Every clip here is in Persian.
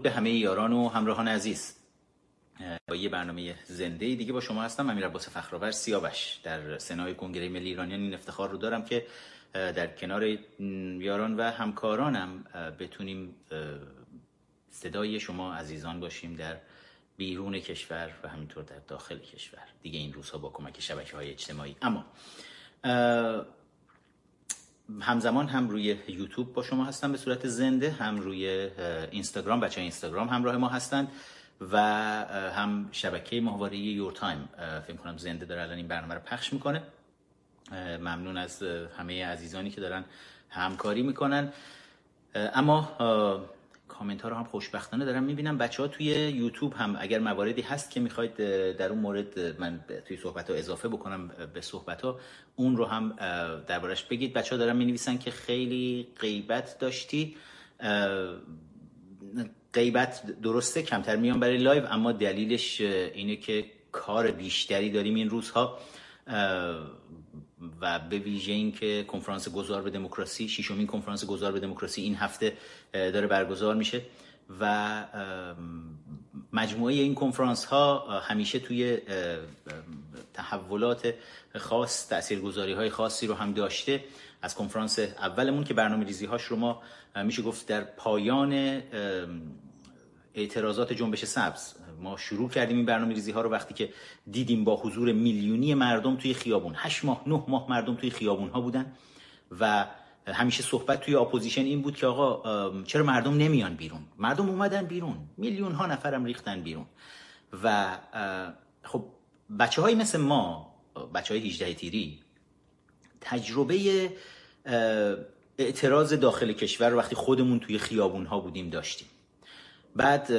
درود به همه یاران و همراهان عزیز. با یه برنامه زنده دیگه با شما هستم امیر عباس فخرآور سیاوش. در سنای کنگره ملی ایرانیان این افتخار رو دارم که در کنار یاران و همکارانم بتونیم صدای شما عزیزان باشیم در بیرون کشور و همینطور در داخل کشور. دیگه این روزها با کمک شبکه های اجتماعی. اما همزمان هم روی یوتیوب با شما هستم به صورت زنده هم روی اینستاگرام بچه اینستاگرام همراه ما هستند و هم شبکه ماهواره یور تایم فکر کنم زنده داره الان این برنامه رو پخش می‌کنه. ممنون از همه عزیزانی که دارن همکاری می‌کنن. اما کامنت ها رو هم خوشبختانه دارم می‌بینم. بچه ها توی یوتیوب هم اگر مواردی هست که می‌خواید در اون مورد من توی صحبت ها اضافه بکنم به صحبت ها اون رو هم دربارش بگید. بچه ها دارم می که خیلی غیبت داشتی. غیبت درسته کمتر میان برای live اما دلیلش اینه که کار بیشتری داریم این روزها. و به ویژه این که کنفرانس گذار به دموکراسی ششمین کنفرانس گذار به دموکراسی این هفته داره برگزار میشه و مجموعه این کنفرانس ها همیشه توی تحولات خاص تاثیرگذاری های خاصی رو هم داشته. از کنفرانس اولمون که برنامه ریزی هاش رو ما میشه گفت در پایان اعتراضات جنبش سبز. ما شروع کردیم این برنامه ریزی ها رو وقتی که دیدیم با حضور میلیونی مردم توی خیابون. هشت ماه نه ماه مردم توی خیابون ها بودن و همیشه صحبت توی opposition این بود که آقا چرا مردم نمیان بیرون؟ مردم اومدن بیرون. میلیون ها نفرم ریختن بیرون. و خب بچه های مثل ما بچه های 18 تیری تجربه اعتراض داخل کشور وقتی خودمون توی خیابون ها بودیم داشتیم. بعد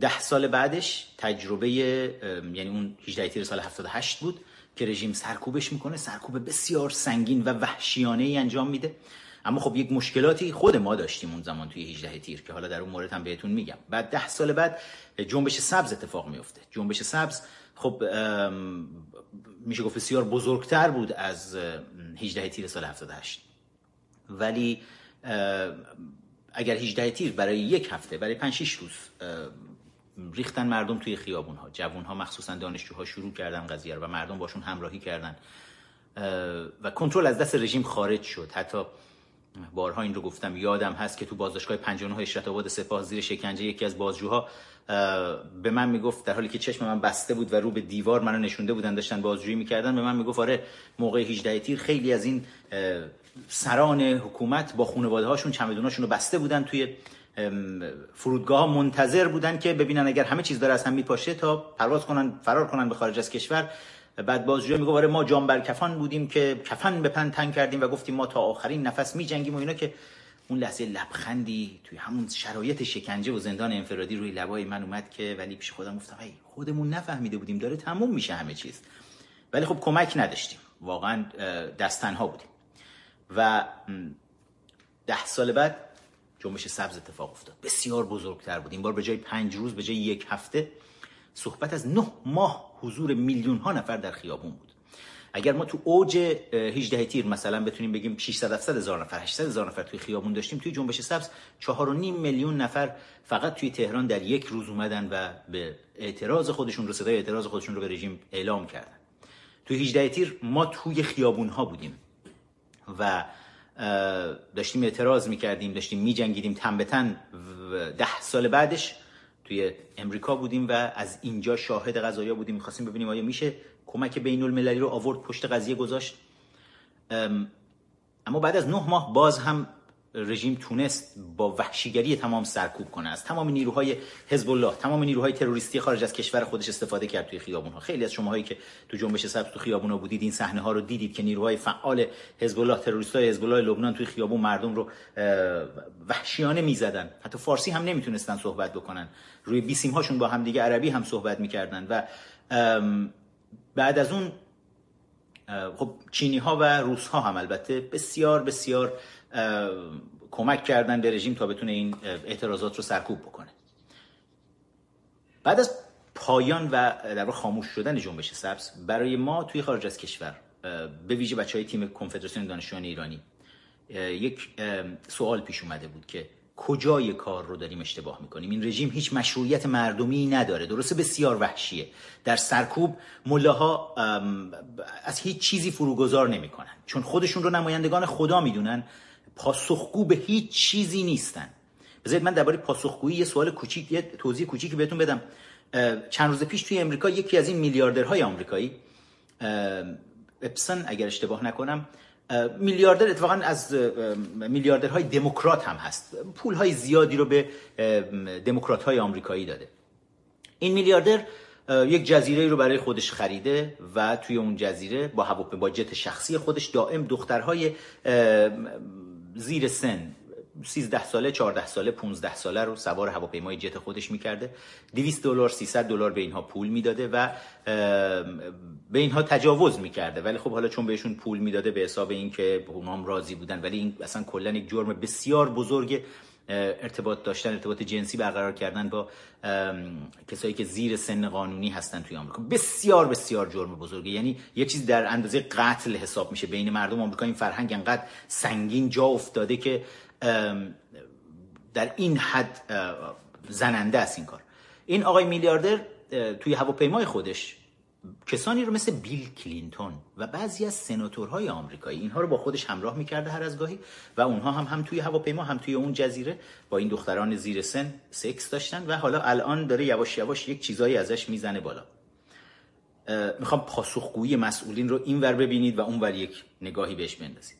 ده سال بعدش تجربه یعنی اون 18 تیر سال 78 بود که رژیم سرکوبش می‌کنه. سرکوب بسیار سنگین و وحشیانه ای انجام میده. اما خب یک مشکلاتی خود ما داشتیم اون زمان توی 18 تیر که حالا در اون مورد هم بهتون میگم. بعد ده سال بعد جنبش سبز اتفاق میفته جنبش سبز خب میشه گفت بسیار بزرگتر بود از 18 تیر سال 78 ولی اگر 18 تیر برای یک هفته برای 5 6 روز ریختن مردم توی خیابون ها جوون ها مخصوصا دانشجوها شروع کردن قضیه رو و مردم باشون همراهی کردن. و کنترل از دست رژیم خارج شد. حتی بارها این رو گفتم. یادم هست که تو بازداشتگاه 59 اشرت آباد سپاه زیر شکنجه یکی از بازجوها به من می‌گفت در حالی که چشم من بسته بود و رو به دیوار منو نشونده بودن داشتن بازجویی می‌کردن به من می‌گفت آره موقع 18 تیر خیلی از این سران حکومت با خانواده هاشون چمدوناشون رو بسته بودن توی فرودگاه منتظر بودن که ببینن اگر همه چیز داره از هم میپاشه تا پرواز کنن فرار کنن به خارج از کشور. بعد بازجوی میگه آره ما جام بر کفن بودیم که کفن به پن تنگ کردیم و گفتیم ما تا آخرین نفس میجنگیم و اینا که اون لحظه لبخندی توی همون شرایط شکنجه و زندان انفرادی روی لبای من اومد که ولی پیش خودم گفتم ای خودمون نفهمیده بودیم داره تموم میشه همه چیز. ولی خب کمک نداشتیم. واقعا دستنها بودیم. و ده سال بعد جنبش سبز اتفاق افتاد. بسیار بزرگتر بود. این بار به جای پنج روز به جای یک هفته صحبت از نه ماه حضور میلیون ها نفر در خیابون بود. اگر ما تو اوج 18 تیر مثلا بتونیم بگیم 600 700 هزار نفر 800 هزار نفر توی خیابون داشتیم توی جنبش سبز 4.5 میلیون نفر فقط توی تهران در یک روز اومدن و به اعتراض خودشون رو صدای اعتراض خودشون رو به رژیم اعلام کردن. توی 18 تیر ما توی خیابون ها بودیم و داشتیم اعتراض می‌کردیم داشتیم میجنگیدیم تن به تن. ده سال بعدش توی امریکا بودیم و از اینجا شاهد قضایا بودیم. می‌خواستیم ببینیم آیا میشه کمک بین المللی رو آورد پشت قضیه گذاشت. اما بعد از نه ماه باز هم رژیم تونست با وحشیگری تمام سرکوب کنه. از تمام نیروهای حزب الله تمام نیروهای تروریستی خارج از کشور خودش استفاده کرد توی خیابون ها خیلی از شماهایی که تو جنبش سبز تو خیابون ها بودید این صحنه ها رو دیدید که نیروهای فعال حزب الله تروریست های حزب الله لبنان توی خیابون مردم رو وحشیانه می‌زدن. حتی فارسی هم نمی‌تونستن صحبت بکنن. روی بیسیم هاشون با هم دیگه عربی هم صحبت می‌کردن و بعد از اون خب چینی ها و روس ها هم البته بسیار بسیار کمک کردن به رژیم تا بتونه این اعتراضات رو سرکوب بکنه. بعد از پایان و در خاموش شدن جنبش سبز برای ما توی خارج از کشور به ویژه بچه های تیم کنفدراسیون دانشجویان ایرانی یک سوال پیش اومده بود که کجای کار رو داریم اشتباه می‌کنیم؟ این رژیم هیچ مشروعیت مردمی نداره درسته بسیار وحشیه. در سرکوب ملاها از هیچ چیزی فروگذار نمی‌کنن چون خودشون رو نمایندگان خدا می‌دونن. پاسخگو به هیچ چیزی نیستن. بذارید من درباره پاسخگویی یه سوال کوچیک یه توضیح کوچیکی بهتون بدم. چند روز پیش توی امریکا یکی از این میلیاردرهای آمریکایی اپسن اگر اشتباه نکنم میلیاردر اتفاقا از میلیاردرهای دموکرات هم هست. پول های زیادی رو به دموکرات های آمریکایی داده. این میلیاردر یک جزیره رو برای خودش خریده و توی اون جزیره با هواپیما با جت شخصی خودش دائم دخترهای زیر سن. 13 ساله 14 ساله 15 ساله رو سوار هواپیمای جت خودش می‌کرده. 200 دلار 300 دلار به اینها پول می‌داده و به اینها تجاوز می‌کرده. ولی خب حالا چون بهشون پول می‌داده به حساب اینکه هم راضی بودن ولی این اصلا کلا یک جرم بسیار بزرگ ارتباط داشتن ارتباط جنسی برقرار کردن با کسایی که زیر سن قانونی هستن توی آمریکا. بسیار بسیار جرم بزرگه. یعنی یک چیز در اندازه قتل حساب میشه. بین مردم آمریکا این فرهنگ انقدر سنگین جا افتاده که در این حد زننده است این کار. این آقای میلیاردر توی هواپیمای خودش کسانی رو مثل بیل کلینتون و بعضی از سناتورهای آمریکایی اینها رو با خودش همراه می‌کرده هر از گاهی و اونها هم هم توی هواپیما هم توی اون جزیره با این دختران زیر سن سکس داشتن و حالا الان داره یواش یواش یک چیزایی ازش می‌زنه بالا. می‌خوام پاسخگویی مسئولین رو اینور ببینید و اونور یک نگاهی بهش بندازید.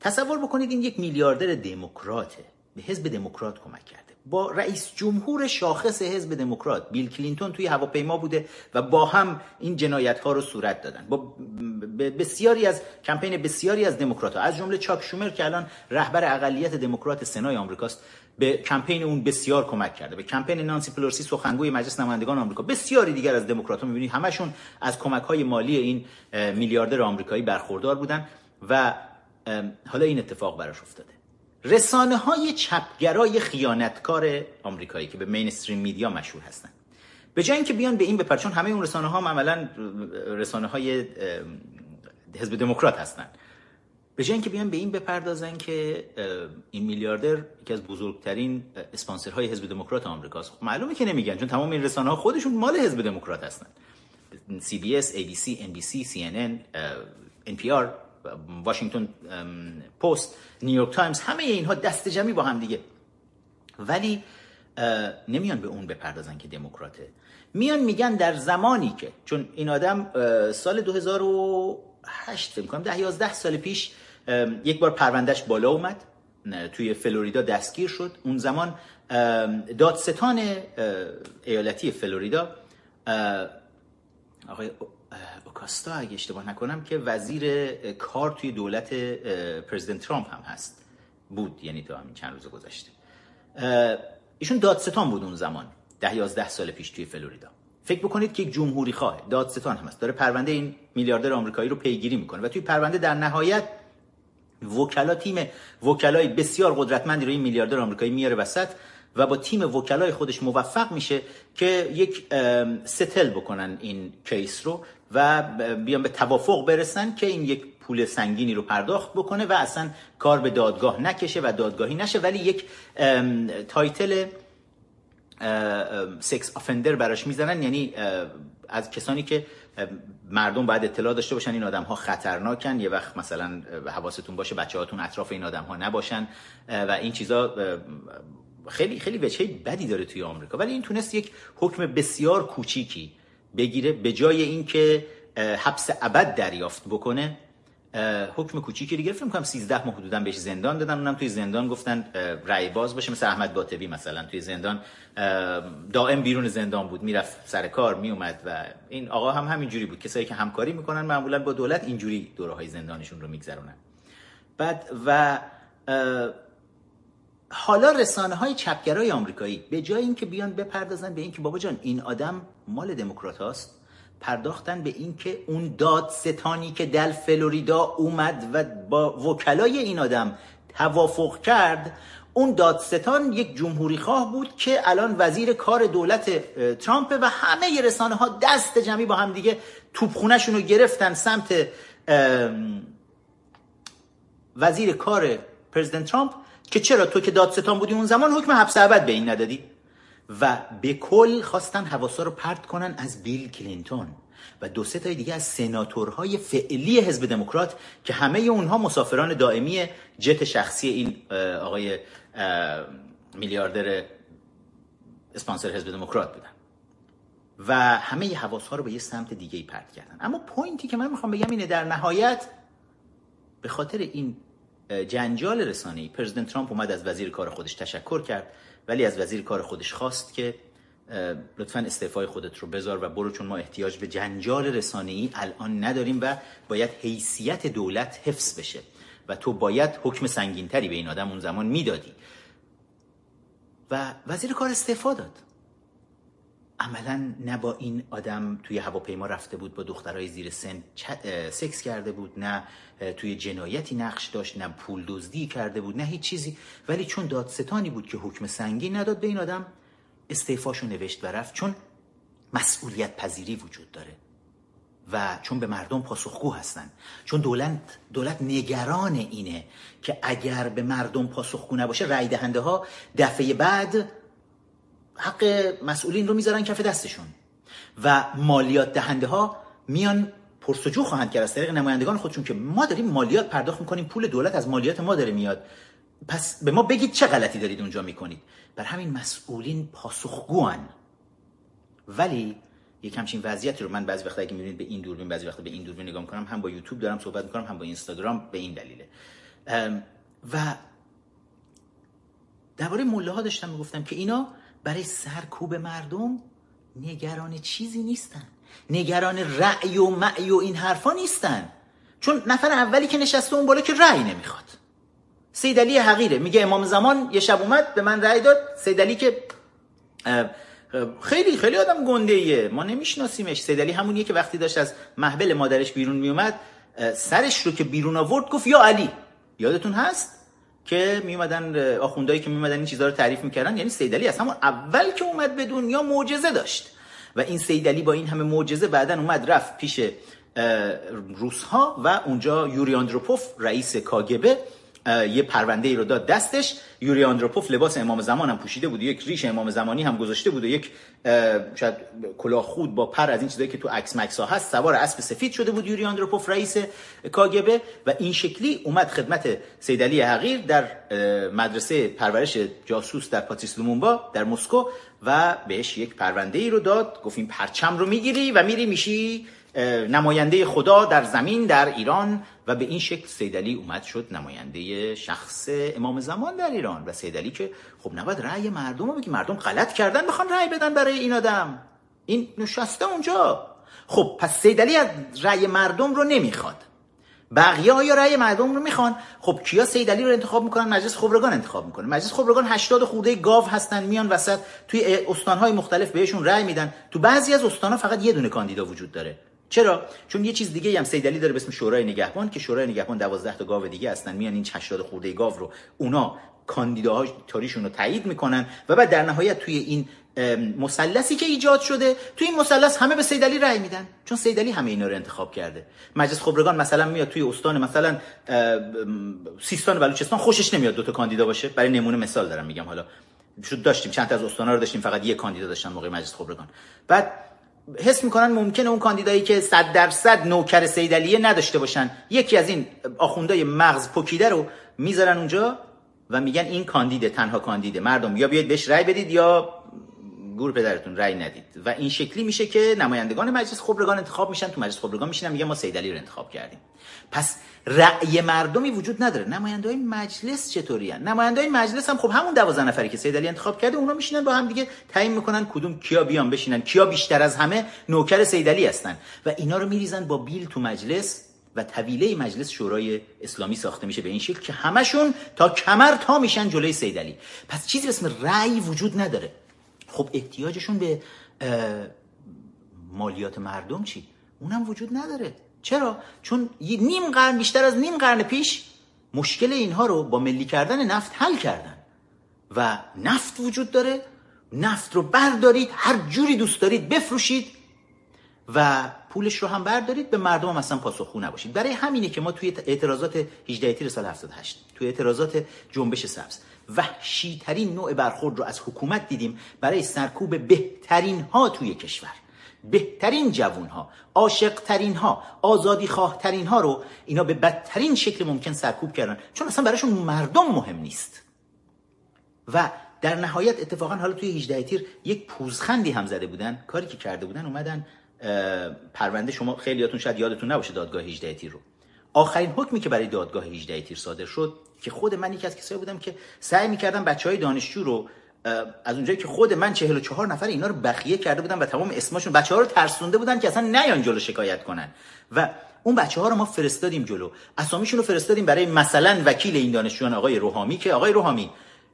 تصور بکنید این یک میلیاردر دموکراته به حزب دموکرات کمک کرده. با رئیس جمهور شاخص حزب دموکرات بیل کلینتون توی هواپیما بوده و با هم این جنایت ها رو صورت دادن. با بسیاری از کمپین بسیاری از دموکرات از جمله چاک شومر که الان رهبر اقلیت دموکرات سنای آمریکاست به کمپین اون بسیار کمک کرده. به کمپین نانسی پلوسی سخنگوی مجلس نمایندگان آمریکا. بسیاری دیگر از دموکرات ها می‌بینید همشون از کمک های مالی این میلیاردر آمریکایی برخوردار بودن و حالا این اتفاق براش افتاده. رسانه های چپگرای خیانتکار آمریکایی که به مینستریم میدیا مشهور هستن. به جای اینکه بیان به این بپر چون همه اون رسانه ها عملا رسانه های حزب دموکرات هستن. به جای اینکه بیان به این بپردازن که این میلیاردر یکی از بزرگترین اسپانسرهای حزب دموکرات آمریکاست. خب معلومه که نمیگن چون تمام این رسانه ها خودشون مال حزب دموکرات هستن. CBS, ABC, NBC, CNN, NPR واشنگتن پست نیویورک تایمز همه اینها دست جمعی با هم دیگه. ولی نمیان به اون بپردازن که دموکراته میان میگن در زمانی که چون این آدم سال 2008 فکر کنم 10 11 سال پیش یک بار پروندهش بالا اومد. توی فلوریدا دستگیر شد. اون زمان دادستان ایالتی فلوریدا آقای اوکاستا اگه اشتباه نکنم که وزیر کار توی دولت پرزیدنت ترامپ هم هست. بود یعنی تو همین چند روز گذشته. ایشون دادستان بود اون زمان ده یازده سال پیش توی فلوریدا. فکر بکنید که یک جمهوری خواه دادستان هم هست. داره پرونده این میلیاردر آمریکایی رو پیگیری می‌کنه و توی پرونده در نهایت وکلا تیم وکلای بسیار قدرتمندی رو این میلیاردر آمریکایی میاره وسط و با تیم وکلای خودش موفق میشه که یک settle بکنن این case رو. و بیان به توافق برسن که این یک پول سنگینی رو پرداخت بکنه و اصلا کار به دادگاه نکشه و دادگاهی نشه. ولی یک title sex offender براش می‌زنن. یعنی از کسانی که مردم باید اطلاع داشته باشن این آدم ها خطرناکن. یه وقت مثلا حواستون باشه بچه هاتون اطراف این آدم ها نباشن و این چیزا خیلی خیلی وجهه بدی داره توی آمریکا. ولی این تونست یک حکم بسیار کوچیکی بگیره به جای اینکه حبس ابد دریافت بکنه حکم کوچیکی دیگه فکر کنم 13 ماه حدودا بهش زندان دادن. اونم توی زندان گفتن رأی باز باشه. مثل احمد باطبی مثلا توی زندان دائم بیرون زندان بود. می‌رفت سر کار میومد و این آقا هم همینجوری بود. کسایی که همکاری می‌کنن معمولا با دولت اینجوری دوره های زندانشون رو میگذرونن. بعد و حالا رسانه های چپگرای آمریکایی به جای اینکه بیان بپردازن به اینکه بابا جان این آدم مال دموکرات هاست پرداختن به اینکه اون دادستانی که در فلوریدا اومد و با وکلای این آدم توافق کرد اون دادستان یک جمهوری خواه بود که الان وزیر کار دولت ترامپ و همه رسانه ها دست جمعی با هم دیگه توپخونهشون رو گرفتن سمت وزیر کار پرزیدنت ترامپ که چرا تو که دادستان بودی اون زمان حکم حبس ابد به این ندادی؟ و به کل خواستن حواسا رو پرت کنن از بیل کلینتون و دو سه تای دیگه از سناتورهای فعلی حزب دموکرات که همه اونها مسافران دائمی جت شخصی این آقای میلیاردر اسپانسر حزب دموکرات بودن. و همه حواس ها رو به یه سمت دیگه ای پرت کردن. اما پوینتی که من می‌خوام بگم اینه در نهایت به خاطر این جنجال رسانه‌ای پرزیدنت ترامپ اومد از وزیر کار خودش تشکر کرد. ولی از وزیر کار خودش خواست که لطفا استعفای خودت رو بذار و برو چون ما احتیاج به جنجال رسانه‌ای الان نداریم و باید حیثیت دولت حفظ بشه و تو باید حکم سنگینتری به این آدم اون زمان می‌دادی. و وزیر کار استعفا داد. عملا نه با این آدم توی هواپیما رفته بود با دخترای زیر سن سکس کرده بود نه توی جنایتی نقش داشت نه پول دزدی کرده بود نه هیچ چیزی. ولی چون دادستانی بود که حکم سنگین نداد به این آدم استعفاشو نوشت و رفت چون مسئولیت پذیری وجود داره و چون به مردم پاسخگو هستن. چون دولت دولت نگران اینه که اگر به مردم پاسخگو نباشه رای دهنده ها دفعه بعد حق مسئولین رو می‌ذارن کف دستشون. و مالیات دهنده ها میان پرسجو خواهند کرد. از طریق نمایندگان خودشون که ما داریم مالیات پرداخت می‌کنیم پول دولت از مالیات ما داره میاد. پس به ما بگید چه غلطی دارید اونجا می‌کنید. بر همین مسئولین پاسخگوان. ولی یک همچین وضعیتی رو من بعضی وقتا اگه می‌بینید به این دوربین بعضی وقتا به این دوربین نگاه می‌کنم هم با یوتیوب دارم صحبت می‌کنم هم با اینستاگرام به این دلیله. و درباره مله ها داشتم می‌گفتم که اینا برای سرکوب مردم نگران چیزی نیستن. نگران رأی و معی و این حرفا نیستن. چون نفر اولی که نشسته اون بالا که رأی نمی‌خواد. سیدلی حقیره. میگه امام زمان یه شب اومد به من رأی داد. سیدلی که خیلی خیلی آدم گنده ایه ما نمیشناسیمش. سیدلی همونیه که وقتی داشت از محبل مادرش بیرون میومد سرش رو که بیرون آورد گفت یا علی. یادتون هست؟ که میومدن آخوندایی که میومدن این چیزها رو تعریف می‌کردن یعنی سیدلی از همون اول که اومد به دنیا معجزه داشت. و این سیدلی با این همه معجزه بعدا اومد رفت پیش روس ها و اونجا یوری آندروپوف رئیس کاگبه یه پرونده ای رو داد دستش. یوری آندروپوف لباس امام زمان هم پوشیده بود یک ریش امام زمانی هم گذاشته بود و یک شاید کلاه خود با پر از این چیزایی که تو عکس مکس ها هست سوار اسب سفید شده بود یوری آندروپوف رئیس کاگبه. و این شکلی اومد خدمت سید علی حقیر در مدرسه پرورش جاسوس در پاتریس لومونبا در مسکو و بهش یک پرونده ای رو داد. گفت پرچم رو می‌گیری و میری میشی نماینده خدا در زمین در ایران. و به این شکل سیدلی اومد شد نماینده شخص امام زمان در ایران. و سیدلی که خب نباید رأی مردم رو بگی مردم غلط کردن می‌خوان رأی بدن برای این آدم. این نشسته اونجا. خب پس سیدلی از رأی مردم رو نمی‌خواد. بقیه آیا رأی مردم رو می‌خوان؟ خب کیا سیدلی رو انتخاب می‌کنن؟ مجلس خبرگان انتخاب می‌کنه. مجلس خبرگان 80 خورده گاو هستن میان وسط توی استانهای مختلف بهشون رأی میدن. تو بعضی از استانها فقط یه دونه کاندیدا وجود داره. چرا؟ چون یه چیز دیگه هم سیدلی داره به اسم شورای نگهبان که شورای نگهبان 12 تا گاو دیگه هستن. میان این 80 خورده گاو رو اونا کاندیداهای تاریشون رو تایید می‌کنن و بعد در نهایت توی این مثلثی که ایجاد شده توی این مثلث همه به سیدلی رأی میدن. چون سیدلی همه اینا رو انتخاب کرده. مجلس خبرگان مثلا میاد توی استان مثلا سیستان و بلوچستان خوشش نمیاد دو تا کاندیدا باشه. برای نمونه مثال دارم میگم حالا. شد داشتیم. چند تا از استانا رو داشتیم. فقط یه کاندیدا داشتن موقع مجلس خبرگان. بعد حس می‌کنن ممکنه اون کاندیدایی که صد درصد نوکر سیدلیه نداشته باشن. یکی از این آخوندای مغز پکیده رو می‌ذارن اونجا و میگن این کاندیده تنها کاندیده. مردم یا بیاید بهش رأی بدید یا گور پدرتون رأی ندید. و این شکلی میشه که نمایندگان مجلس خبرگان انتخاب میشن. تو مجلس خبرگان میشینن میگن ما سیدلی رو انتخاب کردیم. پس رأی مردمی وجود نداره. نماینده های مجلس چطوری هن؟ نماینده های مجلس هم خب همون 12 نفری که سید علی انتخاب کرده اونا میشینن با هم دیگه تعیین می‌کنن کدوم کیا بیان بشینن. کیا بیشتر از همه نوکر سید علی هستن. و اینا رو میریزن با بیل تو مجلس و طویله مجلس شورای اسلامی ساخته میشه به این شکل که همشون تا کمر تا میشن جلوی سید علی. پس چیزی اسم رأی وجود نداره. خب احتیاجشون به مالیات مردم چی؟ اونم وجود نداره. چرا؟ چون نیم قرن بیشتر از نیم قرن پیش مشکل اینها رو با ملی کردن نفت حل کردن. و نفت وجود داره نفت رو بردارید هر جوری دوست دارید بفروشید و پولش رو هم بردارید به مردم هم اصلا پاسخگو نباشید. برای همینه که ما توی اعتراضات 18 تیر سال 78 توی اعتراضات جنبش سبز وحشی ترین نوع برخورد رو از حکومت دیدیم برای سرکوب بهترین ها توی کشور. بهترین جوون ها عاشق ترین ها آزادی خواه ترین ها رو اینا به بدترین شکل ممکن سرکوب کردن. چون اصلا براشون مردم مهم نیست. و در نهایت اتفاقا حالا توی 18 تیر یک پوزخندی هم زده بودن. کاری که کرده بودن اومدن پرونده شما خیلیاتون شاید یادتون نباشه دادگاه 18 تیر رو. آخرین حکمی که برای دادگاه 18 تیر صادر شد که خود من یکی از کسایی بودم که سعی می‌کردم بچه های دانشجو رو از اونجایی که خود من 44 نفر اینا رو بخیه کرده بودم و تمام اسمشون بچه رو ترسونده بودن که اصلا نیان جلو شکایت کنن. و اون بچه ها رو ما فرستادیم جلو. اسامیشون رو فرستادیم برای مثلا وکیل این دانشجویان آقای روحامی که آقای روحامی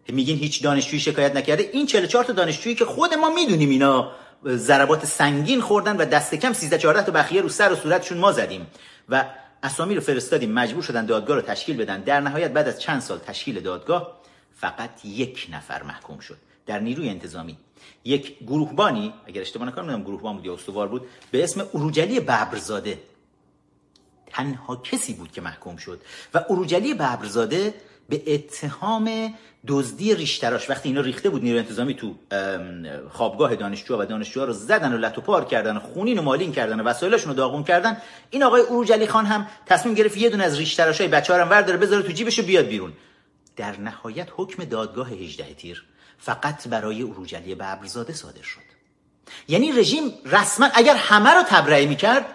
میگین هیچ دانشجویی شکایت نکرده. این 44 تا دانشجویی که خود ما می‌دونیم اینا ضربات سنگین خوردن و دست کم 13 14 تا بخیه رو سر و صورتشون ما زدیم. و اسامی رو فرستادیم. مجبور شدن دادگاه رو تشکیل بدن. در نهایت بعد از چند سال تشکیل دادگاه فقط یک نفر محکوم شد. در نیروی انتظامی. یک گروهبانی اگر اشتباه نکنم گروهبان بود یا استوار بود به اسم اروجلی ببرزاده. تنها کسی بود که محکوم شد. و اروجلی ببرزاده به اتهام دزدی ریشتراش. وقتی اینا ریخته بود نیروی انتظامی تو خوابگاه دانشجو و دانشجوها رو زدن و لتو پار کردن و خونین و مالین کردن و وسایلشون رو داغون کردن این آقای اروجلی خان هم تصمیم گرفت یه دونه از ریشتراشای بچه‌ها رو ورداره بذاره تو جیبش بیاد بیرون. در نهایت حکم دادگاه 18 تیر فقط برای اروجلی ببرزاده صادر شد. یعنی رژیم رسما اگر همه رو تبرئه می‌کرد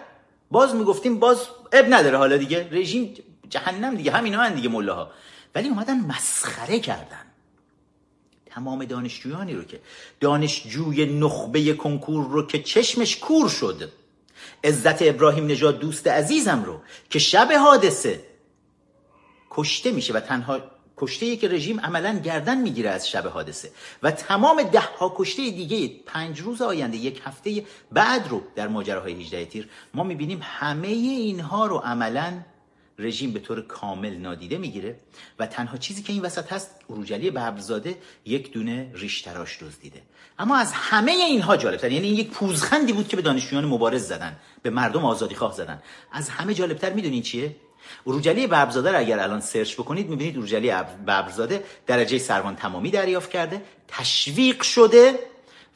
باز می‌گفتیم باز اب نداره. حالا دیگه رژیم جهنم دیگه همینا هن دیگه ملاها. ولی اومدن مسخره کردن. تمام دانشجویانی رو که دانشجوی نخبه کنکور رو که چشمش کور شد. عزت ابراهیم نژاد دوست عزیزم رو که شب حادثه کشته میشه و تنها کشته که رژیم عملا گردن می‌گیره از شب حادثه و تمام ده ها کشته دیگه پنج روز آینده یک هفته بعد رو در ماجراهای 18 تیر ما می‌بینیم همه اینها رو عملا رژیم به طور کامل نادیده می‌گیره و تنها چیزی که این وسط هست اروجلی ببرزاده یک دونه ریش تراش دزدیده. اما از همه اینها جالبتر یعنی این یک پوزخندی بود که به دانشجویان مبارز زدن به مردم آزادی خواه زدن. از همه جالبتر می‌دونین چیه؟ اروجلی ببرزاده رو اگر الان سرچ بکنید می‌بینید اروجلی ببرزاده درجه سروان تمامی دریافت کرده تشویق شده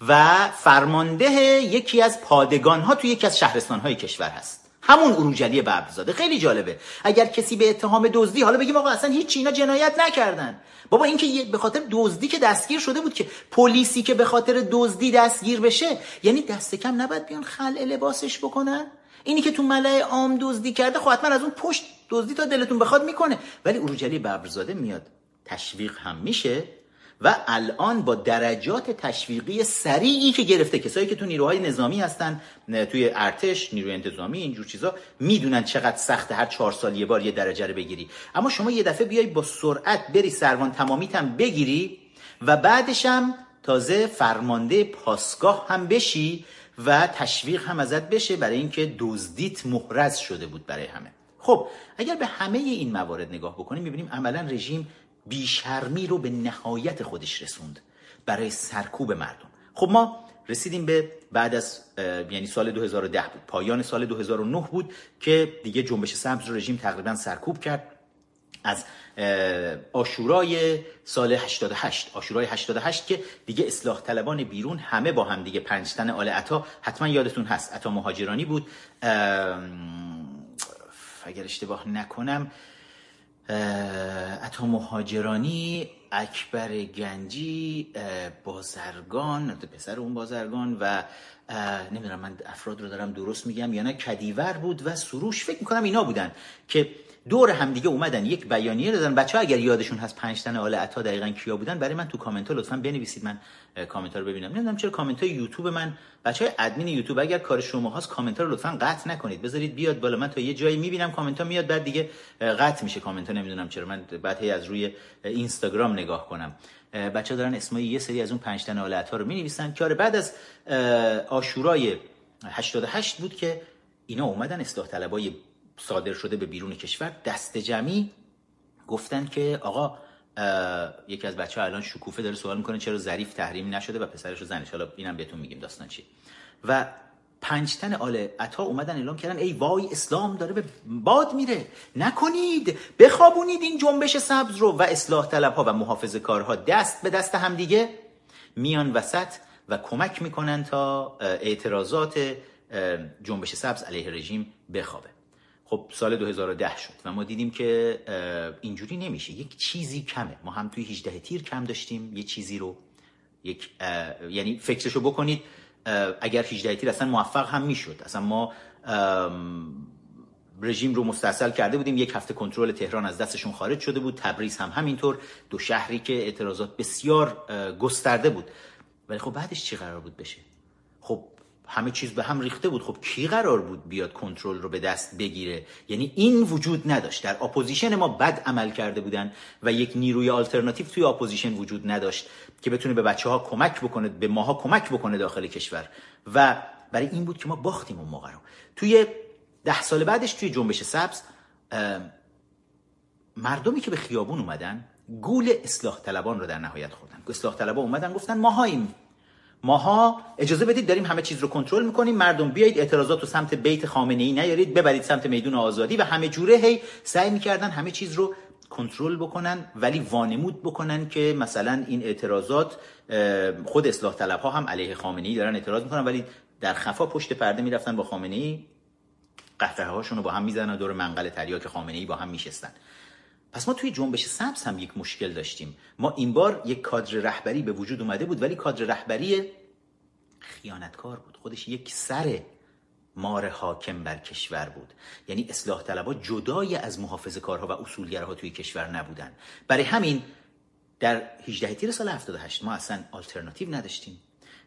و فرمانده یکی از پادگان ها توی یکی از شهرستان های کشور هست. همون اروجلی ببرزاده. خیلی جالبه. اگر کسی به اتهام دزدی حالا بگیم آقا اصلا هیچ اینا جنایت نکردن. بابا این که به خاطر دزدی که دستگیر شده بود که پلیسی که به خاطر دزدی دستگیر بشه یعنی دست کم نباید بیان خلع لباسش بکنن؟ اینی که تو ملع عام دزدی کرده خب حتما از اون پشت دزدی تا دلتون بخواد می‌کنه. ولی اروجلی ببرزاده میاد. تشویق هم میشه و الان با درجات تشویقی سریعی که گرفته کسایی که تو نیروهای نظامی هستن توی ارتش نیروی انتظامی اینجور چیزا می‌دونن چقدر سخته هر چهار سال یه بار یه درجه رو بگیری. اما شما یه دفعه بیای با سرعت بری سروان تمامیت هم بگیری و بعدش هم تازه فرمانده پاسگاه هم بشی و تشویق هم ازت بشه برای اینکه دزدیت محرز شده بود برای همه. خب اگر به همه این موارد نگاه بکنیم می‌بینیم عملا رژیم بیشرمی رو به نهایت خودش رسوند برای سرکوب مردم. خب ما رسیدیم به بعد از یعنی سال 2010 بود پایان سال 2009 بود که دیگه جنبش سبز رژیم تقریبا سرکوب کرد. از آشورای سال 88 آشورای 88 که دیگه اصلاح طلبان بیرون همه با هم دیگه پنجتن آل عطا. حتما یادتون هست عطا مهاجرانی بود. اگر اشتباه نکنم عطا مهاجرانی اکبر گنجی بازرگان پسر اون بازرگان و نمی‌دونم من افراد رو دارم درست میگم یا نه کدیور بود و سروش. فکر می‌کنم اینا بودن که دور همدیگه اومدن. یک بیانیه دادن. بچه ها اگر یادشون هست پنج تن آل عطا دقیقا کیا بودن برای من تو کامنت لطفا بنویسید. من کامنت ها رو ببینم. نمی‌دونم چرا کامنت های یوتیوب من. بچه های ادمین یوتیوب اگر کار شما هاست کامنت رو لطفا قطع نکنید. بذارید بیاد بالا. من تا یه جایی می‌بینم کامنت ها میاد بعد دیگه قطع میشه کامنت ها نمی‌دونم چرا. من بعد از روی اینستاگرام نگاه کنم. بچه دارن اسمای یه سری از اون پنج تن آل عطا رو می‌نویسن که آره بعد از آشورای 88 بود که اینا اومدن اصلاح طلبای صادر شده به بیرون کشور. دست جمعی گفتن که آقا یکی از بچه ها الان شکوفه داره سوال می‌کنه چرا ظریف تحریم نشده و پسرش و زنش حالا اینم بهتون میگیم داستان چی و پنج تن آل عطا اومدن اعلام کردن ای وای اسلام داره به باد میره. نکنید بخوابونید این جنبش سبز رو. و اصلاح طلب ها و محافظ کارها دست به دست همدیگه میان وسط و کمک می‌کنن تا اعتراضات جنبش سبز علیه رژیم بخوابه. خب سال 2010 شد و ما دیدیم که اینجوری نمیشه. یک چیزی کمه. ما هم توی 18 تیر کم داشتیم. یه چیزی رو یک یعنی فکرشو بکنید اگر 18 تیر اصلا موفق هم می‌شد. اصلا ما رژیم رو مستأصل کرده بودیم. یک هفته کنترل تهران از دستشون خارج شده بود. تبریز هم همینطور. دو شهری که اعتراضات بسیار گسترده بود. ولی خب بعدش چی قرار بود بشه؟ خب همه چیز به هم ریخته بود. خب کی قرار بود بیاد کنترل رو به دست بگیره؟ یعنی این وجود نداشت. در opposition ما بد عمل کرده بودن و یک نیروی آلترناتیو توی opposition وجود نداشت که بتونه به بچه ها کمک بکنه به ماها کمک بکنه داخل کشور. و برای این بود که ما باختیم اون موقع رو. توی ده سال بعدش توی جنبش سبز مردمی که به خیابون اومدن گول اصلاح طلبان رو در نهایت خوردن. اصلاح طلبان اومدن گفتن ماهاییم. ماها اجازه بدید داریم همه چیز رو کنترل می‌کنیم. مردم بیایید اعتراضات رو سمت بیت خامنه ای نیارید. ببرید سمت میدون آزادی و همه جوره هی سعی می‌کردن همه چیز رو کنترل بکنن ولی وانمود بکنن که مثلا این اعتراضات خود اصلاح طلب ها هم علیه خامنه ای دارن اعتراض می‌کنن ولی در خفا پشت پرده می‌رفتن با خامنه ای قهقه هاشون رو با هم می‌زنن دور منقل تریاک خامنه ای با هم میشستن. پس ما توی جنبش سبز هم یک مشکل داشتیم. ما این بار یک کادر رهبری به وجود اومده بود ولی کادر رهبری خیانتکار بود. خودش یک سر مار حاکم بر کشور بود. یعنی اصلاح طلبها جدای از محافظ کارها و اصولگرها توی کشور نبودن. برای همین در 18 تیر سال 78 ما اصلا آلترناتیو نداشتیم.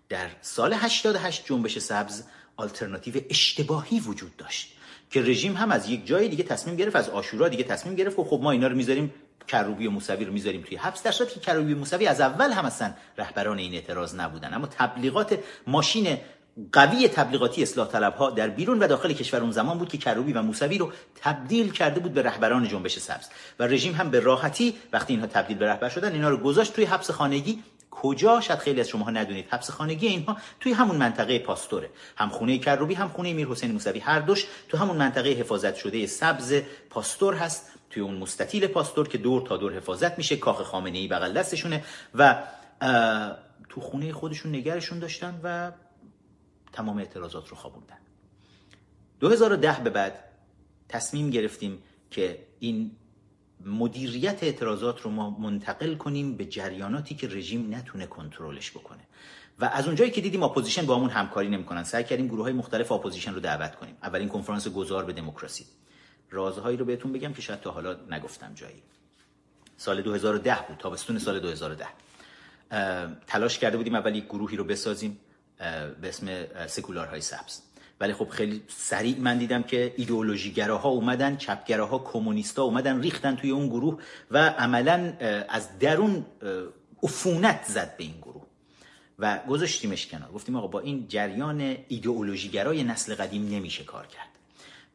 در سال 88 جنبش سبز آلترناتیو اشتباهی وجود داشت. که رژیم هم از یک جای دیگه تصمیم گرفت از آشورا دیگه تصمیم گرفت و خب ما اینا رو می‌ذاریم کروبی و موسوی رو می‌ذاریم توی حبس در که کروبی و موسوی از اول هم اصلا رهبران این اعتراض نبودن. اما تبلیغات ماشین قوی تبلیغاتی اصلاح طلب ها در بیرون و داخل کشور اون زمان بود که کروبی و موسوی رو تبدیل کرده بود به رهبران جنبش سبز. و رژیم هم به راحتی وقتی اینها تبدیل به رهبر شدن اینا رو گذاشت توی حبس خانگی کجا؟ شاید خیلی از شما ندونید. حبس خانگی اینها توی همون منطقه پاستوره. هم خونه کروبی هم خونه میر حسین موسوی. هر دوش تو همون منطقه حفاظت شده سبز پاستور هست. توی اون مستطیل پاستور که دور تا دور حفاظت میشه کاخ خامنه ای بغل دستشونه و تو خونه خودشون نگرشون داشتن و تمام اعتراضات رو خوابوندن. 2010 به بعد تصمیم گرفتیم که این مدیریت اعتراضات رو ما منتقل کنیم به جریاناتی که رژیم نتونه کنترلش بکنه. و از اونجایی که دیدیم opposition با همون همکاری نمی‌کنن. سعی کردیم گروه های مختلف opposition رو دعوت کنیم. اولین کنفرانس گذار به دموکراسی. رازهایی رو بهتون بگم که شاید تا حالا نگفتم جایی. سال 2010 بود تابستون سال 2010 تلاش کرده بودیم اول یک گروهی رو بسازیم به اسم سکولارهای سبز. ولی خب خیلی سریع من دیدم که ایدئولوژیگراها اومدن چپگراها کمونیستا اومدن ریختن توی اون گروه و عملا از درون عفونت زد به این گروه. و گذاشتیمش کنار. گفتیم آقا با این جریان ایدئولوژیگرای نسل قدیم نمیشه کار کرد.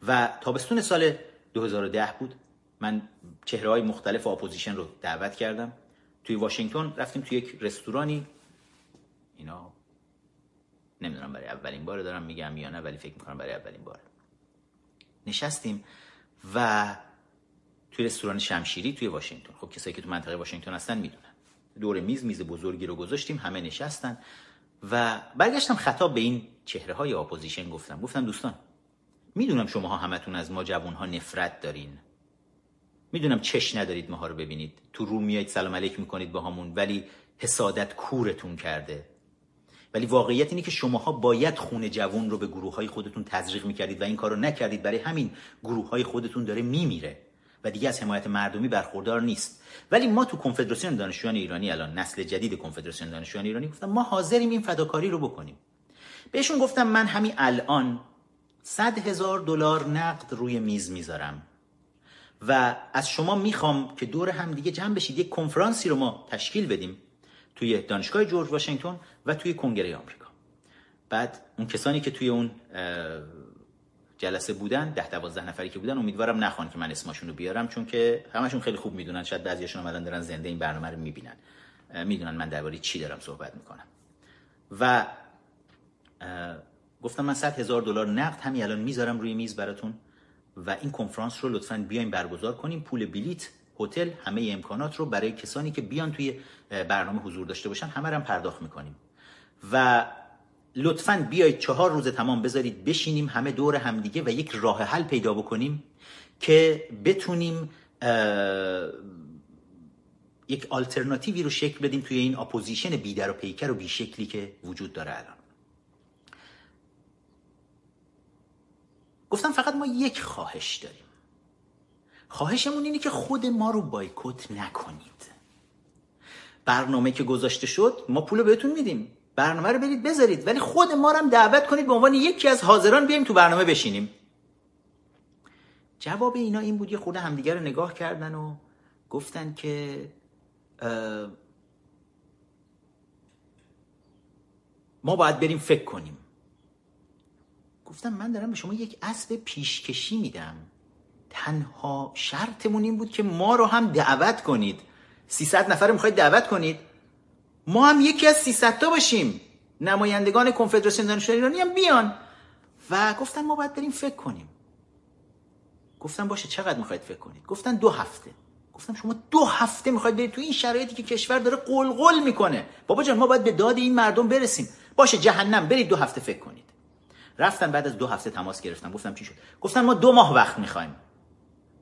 و تابستون سال 2010 بود. من چهره های مختلف opposition رو دعوت کردم. توی واشنگتن رفتیم توی یک رستورانی. اینا نمی‌دونم برای اولین بار دارم میگم یا نه ولی فکر می‌کنم برای اولین بار. نشستیم و توی رستوران شمشیری توی واشنگتن. خب کسایی که تو منطقه واشنگتن هستن می‌دونن. دور میز میز بزرگی رو گذاشتیم همه نشستن و برگشتم خطاب به این چهره های opposition گفتم. گفتم دوستان می‌دونم شماها همتون از ما جوان ها نفرت دارین. می‌دونم چش ندارید ماها رو ببینید. تو رو میایید سلام علیک می‌کنید با همون ولی حسادت کورتون کرده. ولی واقعیت اینه که شماها باید خون جوون رو به گروه های خودتون تزریق می‌کردید و این کار رو نکردید. برای همین گروه های خودتون داره میمیره و دیگه از حمایت مردمی برخوردار نیست. ولی ما تو کنفدراسیون دانشجویان ایرانی الان نسل جدید کنفدراسیون دانشجویان ایرانی گفتم ما حاضریم این فداکاری رو بکنیم. بهشون گفتم من همین الان صد هزار دلار نقد روی میز می‌ذارم و از شما می‌خوام که دور هم دیگه جمع بشید یک کنفرانسی رو ما تشکیل بدیم. توی دانشگاه جورج واشنگتن و توی کنگره آمریکا. بعد اون کسانی که توی اون جلسه بودن ده دوازده نفری که بودن امیدوارم نخوان که من اسمشون رو بیارم چون که همشون خیلی خوب می‌دونن شاید بعضیاشون اومدن دارن زنده این برنامه رو می‌بینن. می‌دونن من درباره چی دارم صحبت می‌کنم. و گفتم من 100 هزار دلار نقد همین الان می‌ذارم روی میز براتون و این کنفرانس رو لطفا بیایم برگزار کنیم. پول بلیت هتل همه امکانات رو برای کسانی که بیان توی برنامه حضور داشته باشن همه رو پرداخت می‌کنیم. و لطفا بیایید چهار روز تمام بذارید بشینیم همه دور همدیگه و یک راه حل پیدا بکنیم که بتونیم یک آلترناتیوی رو شکل بدیم توی این opposition بیدر و پیکر و بیشکلی که وجود داره الان. گفتم فقط ما یک خواهش داریم. خواهشمون اینه که خود ما رو بایکوت نکنید. برنامه که گذاشته شد ما پول بهتون میدیم. برنامه رو برید بذارید ولی خود ما رو هم دعوت کنید به عنوان یکی از حاضران بیایم تو برنامه بشینیم. جواب اینا این بود یه خود همدیگه رو نگاه کردن و گفتن که ما باید بریم فکر کنیم. گفتم من دارم به شما یک اسب پیشکشی میدم. تنها شرطمون این بود که ما رو هم دعوت کنید. 300 نفر می‌خواید دعوت کنید. ما هم یکی از 300 تا باشیم. نمایندگان کنفدراسیون دانشجویان ایرانی هم بیان. و گفتن ما باید بریم فکر کنیم. گفتم باشه چقدر می‌خواید فکر کنید؟ گفتن دو هفته. گفتم شما دو هفته می‌خواید برید تو این شرایطی که کشور داره قلقل می‌کنه. بابا جان ما باید به داد این مردم برسیم. باشه جهنم برید دو هفته فکر کنید. رفتن بعد از دو هفته تماس گرفتم گفتم چی شد؟ گفتن ما دو ماه وقت می‌خوایم.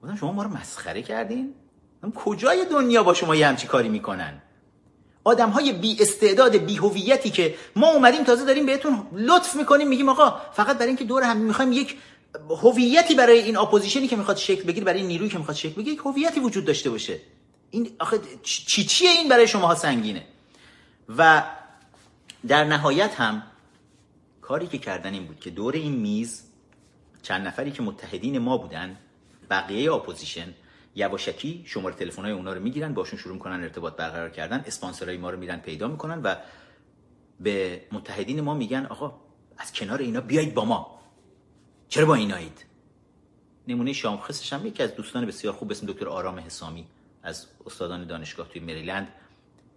گفتم شما ما رو مسخره کردین؟ کجای دنیا با شما یه همچی کاری می‌کنن؟ آدم های بی استعداد بی هویتی که ما اومدیم تازه داریم بهتون لطف می‌کنیم میگیم آقا فقط برای اینکه دور هم می‌خوایم یک هویتی برای این اپوزیشنی که می‌خواد شکل بگیره برای این نیرویی که می‌خواد شکل بگیره یک هویتی وجود داشته باشه. این آخه چی چیه این برای شماها سنگینه؟ و در نهایت هم کاری که کردن این بود که دور این میز چند نفری که متحدین ما بودن بقیه اپوزیشن یواشکی شماره تلفن های اونا رو می‌گیرن باشون شروع کنن ارتباط برقرار کردن اسپانسرای ما رو میرن پیدا می‌کنن و به متحدین ما میگن آقا از کنار اینا بیایید با ما. چرا با اینایید؟ نمونه شام خصش هم یکی از دوستان بسیار خوب اسم دکتر آرام حسامی از استادان دانشگاه توی مریلند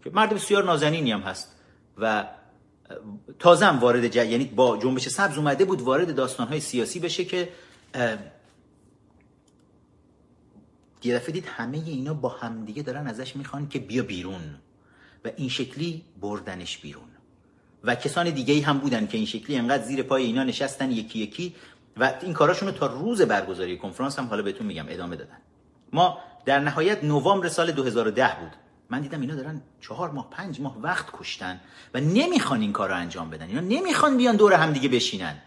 که مرد بسیار نازنینی هم هست و تازه هم وارد ج... یعنی با جنبش سبز اومده بود وارد داستانهای سیاسی بشه که یه دفعه دید همه اینا با همدیگه دارن ازش می‌خوان که بیا بیرون و این شکلی بردنش بیرون. و کسان دیگه هم بودن که این شکلی انقدر زیر پای اینا نشستن یکی یکی و این کاراشون تا روز برگزاری کنفرانس هم حالا بهتون میگم ادامه دادن. ما در نهایت نوامبر سال 2010 بود. من دیدم اینا دارن چهار ماه پنج ماه وقت کشتن و نمی‌خوان این کار رو انجام بدن. اینا نمی‌خوان بیان دور هم دیگه بشینن.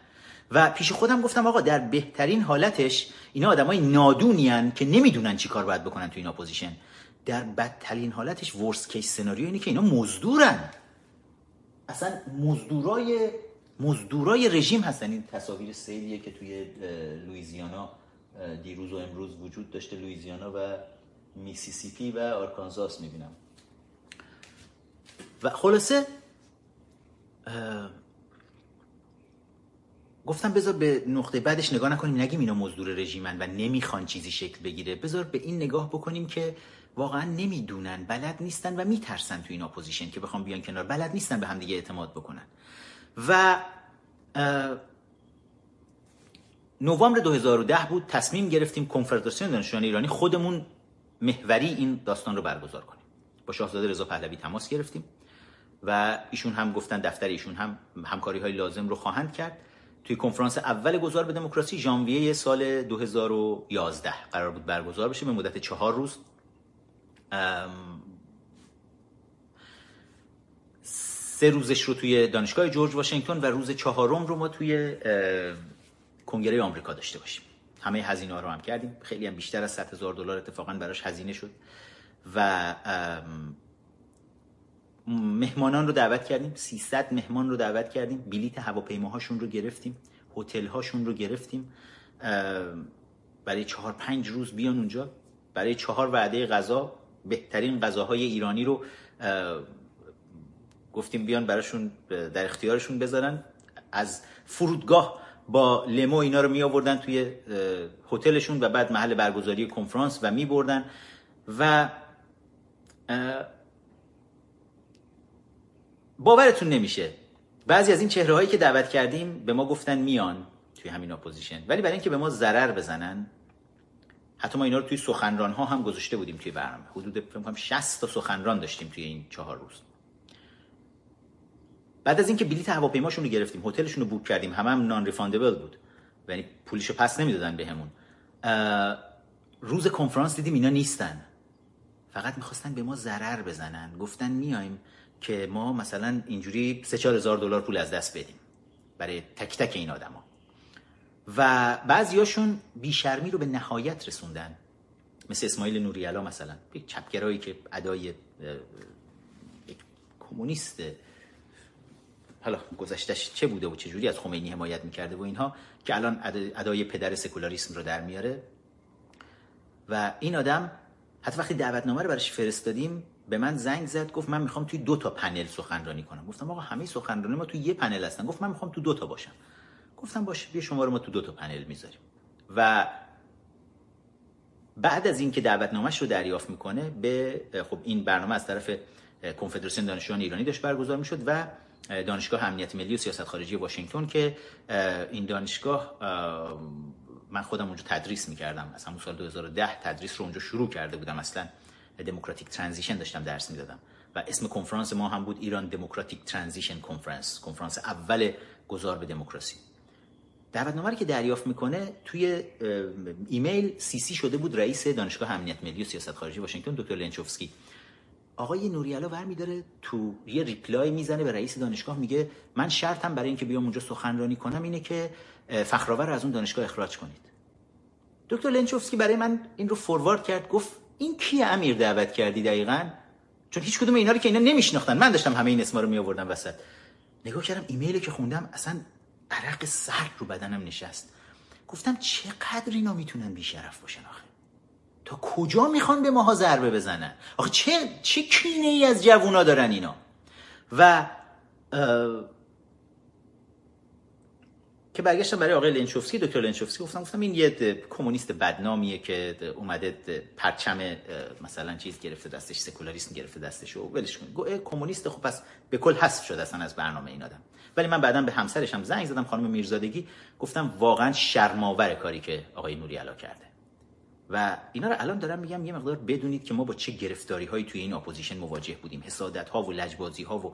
و پیش خودم گفتم آقا در بهترین حالتش اینا آدمای نادونیان که نمی‌دونن چی کار باید بکنن تو این اپوزیشن. در بدترین حالتش worst case scenario اینه که اینا مزدورن. اصلا مزدورای مزدورای رژیم هستن. این تصاویر سیلیه که توی لویزیانا دیروز و امروز وجود داشته. لویزیانا و میسیسیپی و آرکانزاس می‌بینم. و خلاصه گفتم بذار به نقطه بعدش نگاه نکنیم نگیم اینا مزدور رژیمن و نمی‌خوان چیزی شکل بگیره. بذار به این نگاه بکنیم که واقعا نمی‌دونن بلد نیستن و میترسن تو این اپوزیشن که بخوام بیان کنار. بلد نیستن به همدیگه اعتماد بکنن. و نوامبر 2010 بود تصمیم گرفتیم کنفدراسیون دانشجویان ایرانی خودمون محوری این داستان رو برگزار کنیم. با شاهزاده رضا پهلوی تماس گرفتیم و ایشون هم گفتن دفتر ایشون هم همکاری های لازم رو خواهند کرد. توی کنفرانس اول گذار به دموکراسی ژانویه سال 2011 قرار بود برگزار بشه به مدت چهار روز. سه روزش رو توی دانشگاه جورج واشنگتن و روز چهارم رو ما توی کنگره آمریکا داشته باشیم. همه هزینه ها رو هم کردیم. خیلی هم بیشتر از 100 هزار دلار اتفاقا براش هزینه شد. و مهمانان رو دعوت کردیم. 300 مهمان رو دعوت کردیم. بلیت هواپیماهاشون رو گرفتیم. هتل هاشون رو گرفتیم. برای چهار پنج روز بیان اونجا. برای چهار وعده غذا. بهترین غذاهای ایرانی رو گفتیم بیان براشون در اختیارشون بذارن. از فرودگاه با limo اینا رو می آوردن توی هتلشون و بعد محل برگزاری کنفرانس و می بردن و باورتون نمیشه. بعضی از این چهره هایی که دعوت کردیم به ما گفتن میان توی همین اپوزیشن. ولی برای اینکه به ما ضرر بزنن حتی ما اینا رو توی سخنران ها هم گذاشته بودیم توی برنامه. حدود فکر کنم 60 تا سخنران داشتیم توی این چهار روز. بعد از اینکه بلیط هواپیماشون رو گرفتیم هتلشون رو بوک کردیم همه هم نان ریفاندبل بود. یعنی پولشو پس نمی‌دادن بهمون. روز کنفرانس دیدیم اینا نیستن. فقط می‌خواستن به ما ضرر بزنن. گفتن میایم. که ما مثلا اینجوری سه چهار هزار دلار پول از دست بدیم برای تک تک این آدما. و بعضیاشون بیشرمی رو به نهایت رسوندن. مثل اسماعیل نوریالا مثلا. یک چپگرایی که ادای کمونیست. حالا گذشتش چه بوده و چه جوری از خمینی حمایت می‌کرده و اینها که الان ادای پدر سکولاریسم رو در میاره. و این آدم حتی وقتی دعوتنامه رو براش فرستادیم به من زنگ زد گفت من می‌خوام توی دو تا پنل سخنرانی کنم. گفتم آقا همه سخنرانی ما توی یه پنل هستن. گفت من می‌خوام تو دو تا باشم. گفتم باشه بیا شما رو ما تو دو تا پنل می‌ذاریم. و بعد از اینکه دعوتنامهش رو دریافت می‌کنه به خب این برنامه از طرف کنفدراسیون دانشجویان ایرانی داشت برگزار می‌شد و دانشگاه امنیت ملی و سیاست خارجی واشنگتن که این دانشگاه من خودم اونجا تدریس می‌کردم. از همون سال 2010 تدریس رو اونجا شروع کرده بودم. اصلا democratic transition داشتم درس می‌دادم. و اسم کنفرانس ما هم بود Iran Democratic Transition Conference کنفرانس اول گذار به دموکراسی. دعوتنامه که دریافت می‌کنه توی ایمیل CC شده بود رئیس دانشگاه امنیت ملی و سیاست خارجی واشنگتن دکتر لنچوفسکی. آقای نوری علا ور میداره تو یه reply می‌زنه به رئیس دانشگاه میگه من شرطم برای اینکه بیام اونجا سخنرانی کنم اینه که فخرآور از اون دانشگاه اخراج کنید. دکتر لنچوفسکی برای من این رو forward کرد گفت این کیه امیر دعوت کردی دقیقا؟ چون هیچ کدوم اینا رو که اینا نمیشناختن. من داشتم همه این اسما رو می آوردم وسط. نگاه کردم ایمیلی که خوندم اصلا عرق سرد رو بدنم نشست. گفتم چقدر اینا می‌تونن بیشرف باشن آخه؟ تا کجا می‌خوان به ماها ضربه بزنن؟ آخه چه چه کینه ای از جوونا دارن اینا؟ و که برگشتم برای آقای لنچوفسکی دکتر لنچوفسکی گفتم گفتم این یه کمونیست بدنامیه که اومده پرچم مثلا چیز گرفته دستش سکولاریسم گرفته دستش و ولش کن کمونیست خب پس به کل حذف شده اصلا از برنامه این آدم. ولی من بعدا به همسرش هم زنگ زدم خانم میرزادگی گفتم واقعا شرم‌آوره کاری که آقای نوری علا کرده. و اینا رو الان دارم میگم یه مقدار بدونید که ما با چه گرفتاری هایی توی این اپوزیشن مواجه بودیم. حسادت ها و لجبازی ها و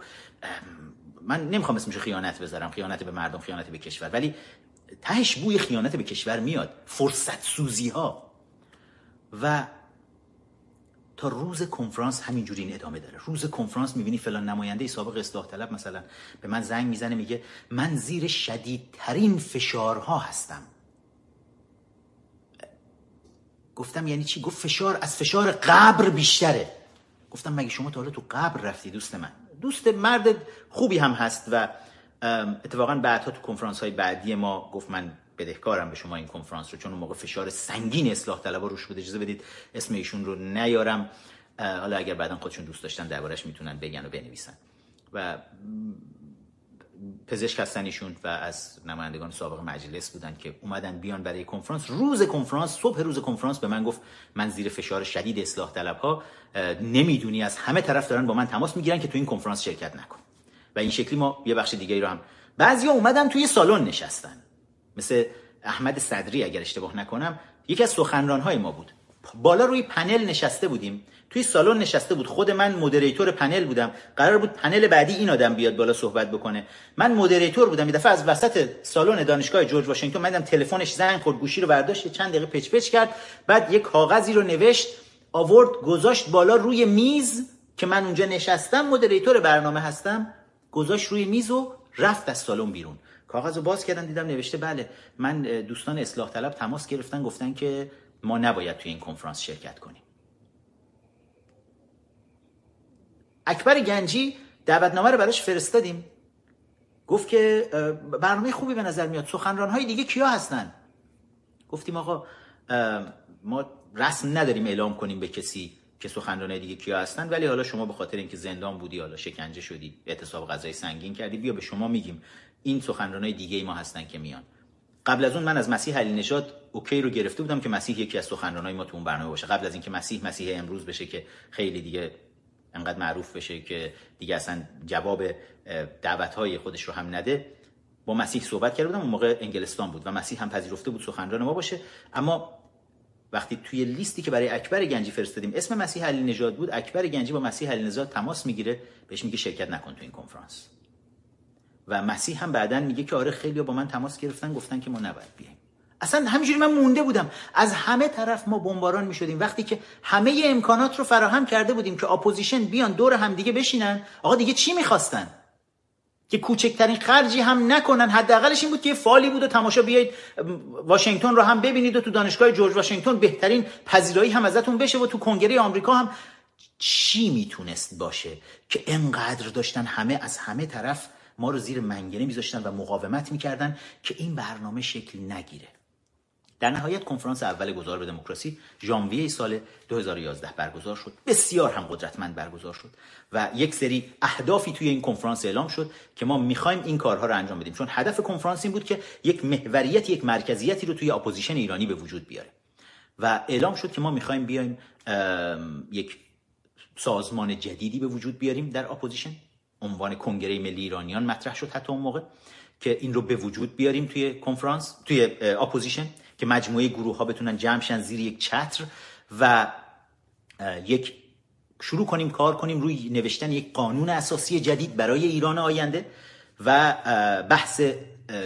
من نمی‌خوام اسمش خیانت بذارم خیانت به مردم خیانت به کشور. ولی تهش بوی خیانت به کشور میاد فرصت سوزی ها و تا روز کنفرانس همینجوری این ادامه داره. روز کنفرانس می‌بینی فلان نماینده سابق اصلاح طلب مثلا به من زنگ می‌زنه میگه من زیر شدیدترین فشارها هستم. گفتم یعنی چی؟ گفت فشار از فشار قبر بیشتره. گفتم مگه شما تا حالا تو قبر رفتی دوست من؟ دوست مرد خوبی هم هست و اتفاقا بعدها تو کنفرانس های بعدی ما گفت من بدهکارم به شما این کنفرانس رو چون اون موقع فشار سنگین اصلاح طلبا روش بود اجازه بدید اسم ایشون رو نیارم. حالا اگر بعدا خودشون دوست داشتن دربارش می‌تونن بگن و بنویسن. و پزشک هستن ایشون و از نمایندگان سابق مجلس بودن که اومدن بیان برای کنفرانس. روز کنفرانس صبح روز کنفرانس به من گفت من زیر فشار شدید اصلاح طلب ها نمی‌دونی از همه طرف دارن با من تماس می‌گیرن که تو این کنفرانس شرکت نکن. و این شکلی ما یه بخش دیگه ای رو هم بعضیا اومدن توی سالن نشستن. مثل احمد صدری اگر اشتباه نکنم یکی از سخنران های ما بود. بالا روی پنل نشسته بودیم. توی سالن نشسته بود. خود من مدریتور پنل بودم. قرار بود پنل بعدی این آدم بیاد بالا صحبت بکنه. من مدریتور بودم. یه دفعه از وسط سالن دانشگاه جورج واشنگتن من تلفنش زنگ خورد گوشی رو برداشت چند دقیقه پچ پچ کرد. بعد یه کاغذی رو نوشت آورد گذاشت بالا روی میز که من اونجا نشستم. مدریتور برنامه هستم. گذاشت روی میز و رفت از سالن بیرون. کاغذ باز کردن دیدم نوشته بله. من دوستان اصلاح طلب تماس گرفتن گفتن که ما نباید توی این کنفرانس شرکت کنیم. اکبر گنجی دعوتنامه رو براش فرستادیم. گفت که برنامه خوبی به نظر میاد. سخنران های دیگه کیا هستن؟ گفتیم آقا ما رسم نداریم اعلام کنیم به کسی که سخنران دیگه کیا هستن ولی حالا شما به خاطر اینکه زندان بودی حالا شکنجه شدی اعتصاب غذای سنگین کردی بیا به شما میگیم. این سخنرانای دیگه ای ما هستن که میان. قبل از اون من از مسیح علی نژاد اوکی رو گرفته بودم که مسیح یکی از سخنرانای ما تو اون برنامه باشه. قبل از اینکه مسیح مسیح امروز بشه که خیلی دیگه انقدر معروف بشه که دیگه اصلا جواب دعوت های خودش رو هم نده. با مسیح صحبت کرده بودم اون موقع انگلستان بود و مسیح هم پذیرفته بود سخنران ما باشه. اما وقتی توی لیستی که برای اکبر گنجی فرستادیم اسم مسیح علی نژاد بود اکبر گنجی با مسیح علی نژاد تماس می‌گیره بهش میگه شرکت نکن تو این کنفرانس. و مسیح هم بعدا میگه که آره خیلی با من تماس گرفتن گفتن که ما نباید بیایم. اصلا همینجوری من مونده بودم. از همه طرف ما بمباران می‌شدیم. وقتی که همه امکانات رو فراهم کرده بودیم که اپوزیشن بیان دور هم دیگه بشینن آقا دیگه چی می‌خواستن؟ که کوچکترین خرجی هم نکنن. حداقلش این بود که یه فالی بود و تماشا بیایید واشنگتن رو هم ببینید و تو دانشگاه جورج واشنگتن بهترین پذیرایی هم ازتون بشه و تو کنگره آمریکا هم چی می‌تونست باشه که انقدر داشتن همه از همه طرف ما رو زیر منگنه میذاشتن و مقاومت می‌کردن که این برنامه شکل نگیره. در نهایت کنفرانس اول گذار به دموکراسی ژانویه سال 2011 برگزار شد. بسیار هم قدرتمند برگزار شد و یک سری اهدافی توی این کنفرانس اعلام شد که ما می‌خوایم این کارها رو انجام بدیم. چون هدف کنفرانس این بود که یک محوریت یک مرکزیتی رو توی اپوزیشن ایرانی به وجود بیاره. و اعلام شد که ما می‌خوایم بیایم یک سازمان جدیدی به وجود بیاریم در اپوزیشن. عنوان کنگره ملی ایرانیان مطرح شد حتی اون موقع که این رو به وجود بیاریم توی کنفرانس توی اپوزیشن که مجموعه گروه ها بتونن جمع شن زیر یک چتر و یک شروع کنیم کار کنیم روی نوشتن یک قانون اساسی جدید برای ایران آینده و بحث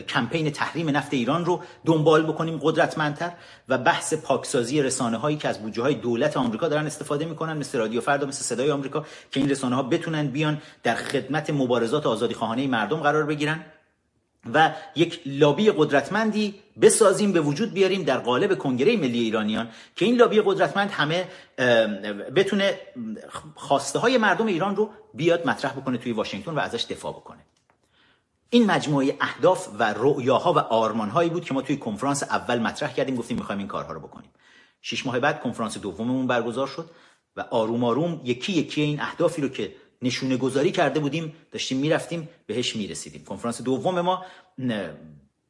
کمپین تحریم نفت ایران رو دنبال بکنیم قدرتمندتر و بحث پاکسازی رسانه هایی که از بودجه های دولت آمریکا دارن استفاده می‌کنن مثل رادیو فردا مثل صدای آمریکا که این رسانه ها بتونن بیان در خدمت مبارزات آزادی خواهانه مردم قرار بگیرن. و یک لابی قدرتمندی بسازیم به وجود بیاریم در قالب کنگره ملی ایرانیان که این لابی قدرتمند همه بتونه خواسته های مردم ایران رو بیاد مطرح بکنه توی واشنگتن و ازش دفاع بکنه. این مجموعه اهداف و رؤیاها و آرمانهایی بود که ما توی کنفرانس اول مطرح کردیم گفتیم می‌خوایم این کارها رو بکنیم. شش ماه بعد کنفرانس دوممون برگزار شد و آروم آروم یکی یکی این اهدافی رو که نشونه گذاری کرده بودیم داشتیم می‌رفتیم بهش می‌رسیدیم. کنفرانس دوم ما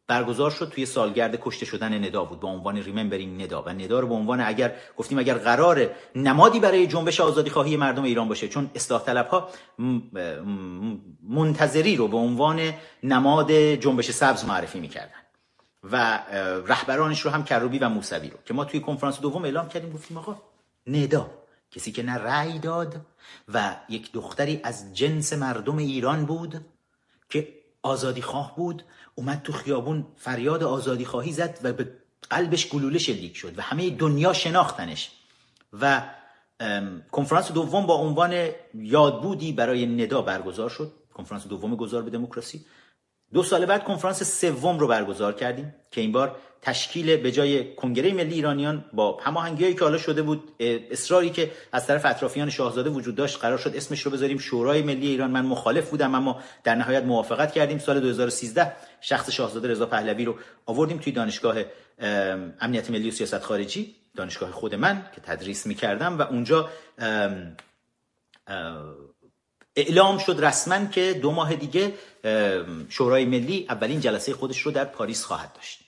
برگزار شد توی سالگرد کشته شدن ندا بود با عنوان ریممبرینگ ندا. و ندا رو به عنوان اگر گفتیم اگر قرار نمادی برای جنبش آزادی خواهی مردم ایران باشه چون اصلاح طلب ها منتظری رو به عنوان نماد جنبش سبز معرفی می‌کردن. و رهبرانش رو هم کروبی و موسوی رو که ما توی کنفرانس دوم اعلام کردیم گفتیم آقا ندا کسی که نه رأی داد و یک دختری از جنس مردم ایران بود که آزادی خواه بود اومد تو خیابون فریاد آزادی خواهی زد و به قلبش گلوله شلیک شد و همه دنیا شناختنش. و کنفرانس دوم با عنوان یادبودی برای ندا برگزار شد. کنفرانس دوم گذار به دموکراسی. دو سال بعد کنفرانس سوم رو برگزار کردیم که این بار تشکیل به جای کنگره ملی ایرانیان با هماهنگیایی که حالا شده بود اصراری که از طرف اطرافیان شاهزاده وجود داشت قرار شد اسمش رو بذاریم شورای ملی ایران. من مخالف بودم اما در نهایت موافقت کردیم. سال 2013 شخص شاهزاده رضا پهلوی رو آوردیم توی دانشگاه امنیت ملی و سیاست خارجی دانشگاه خود من که تدریس می‌کردم و اونجا اعلام شد رسما که دو ماه دیگه شورای ملی اولین جلسه خودش رو در پاریس خواهد داشت.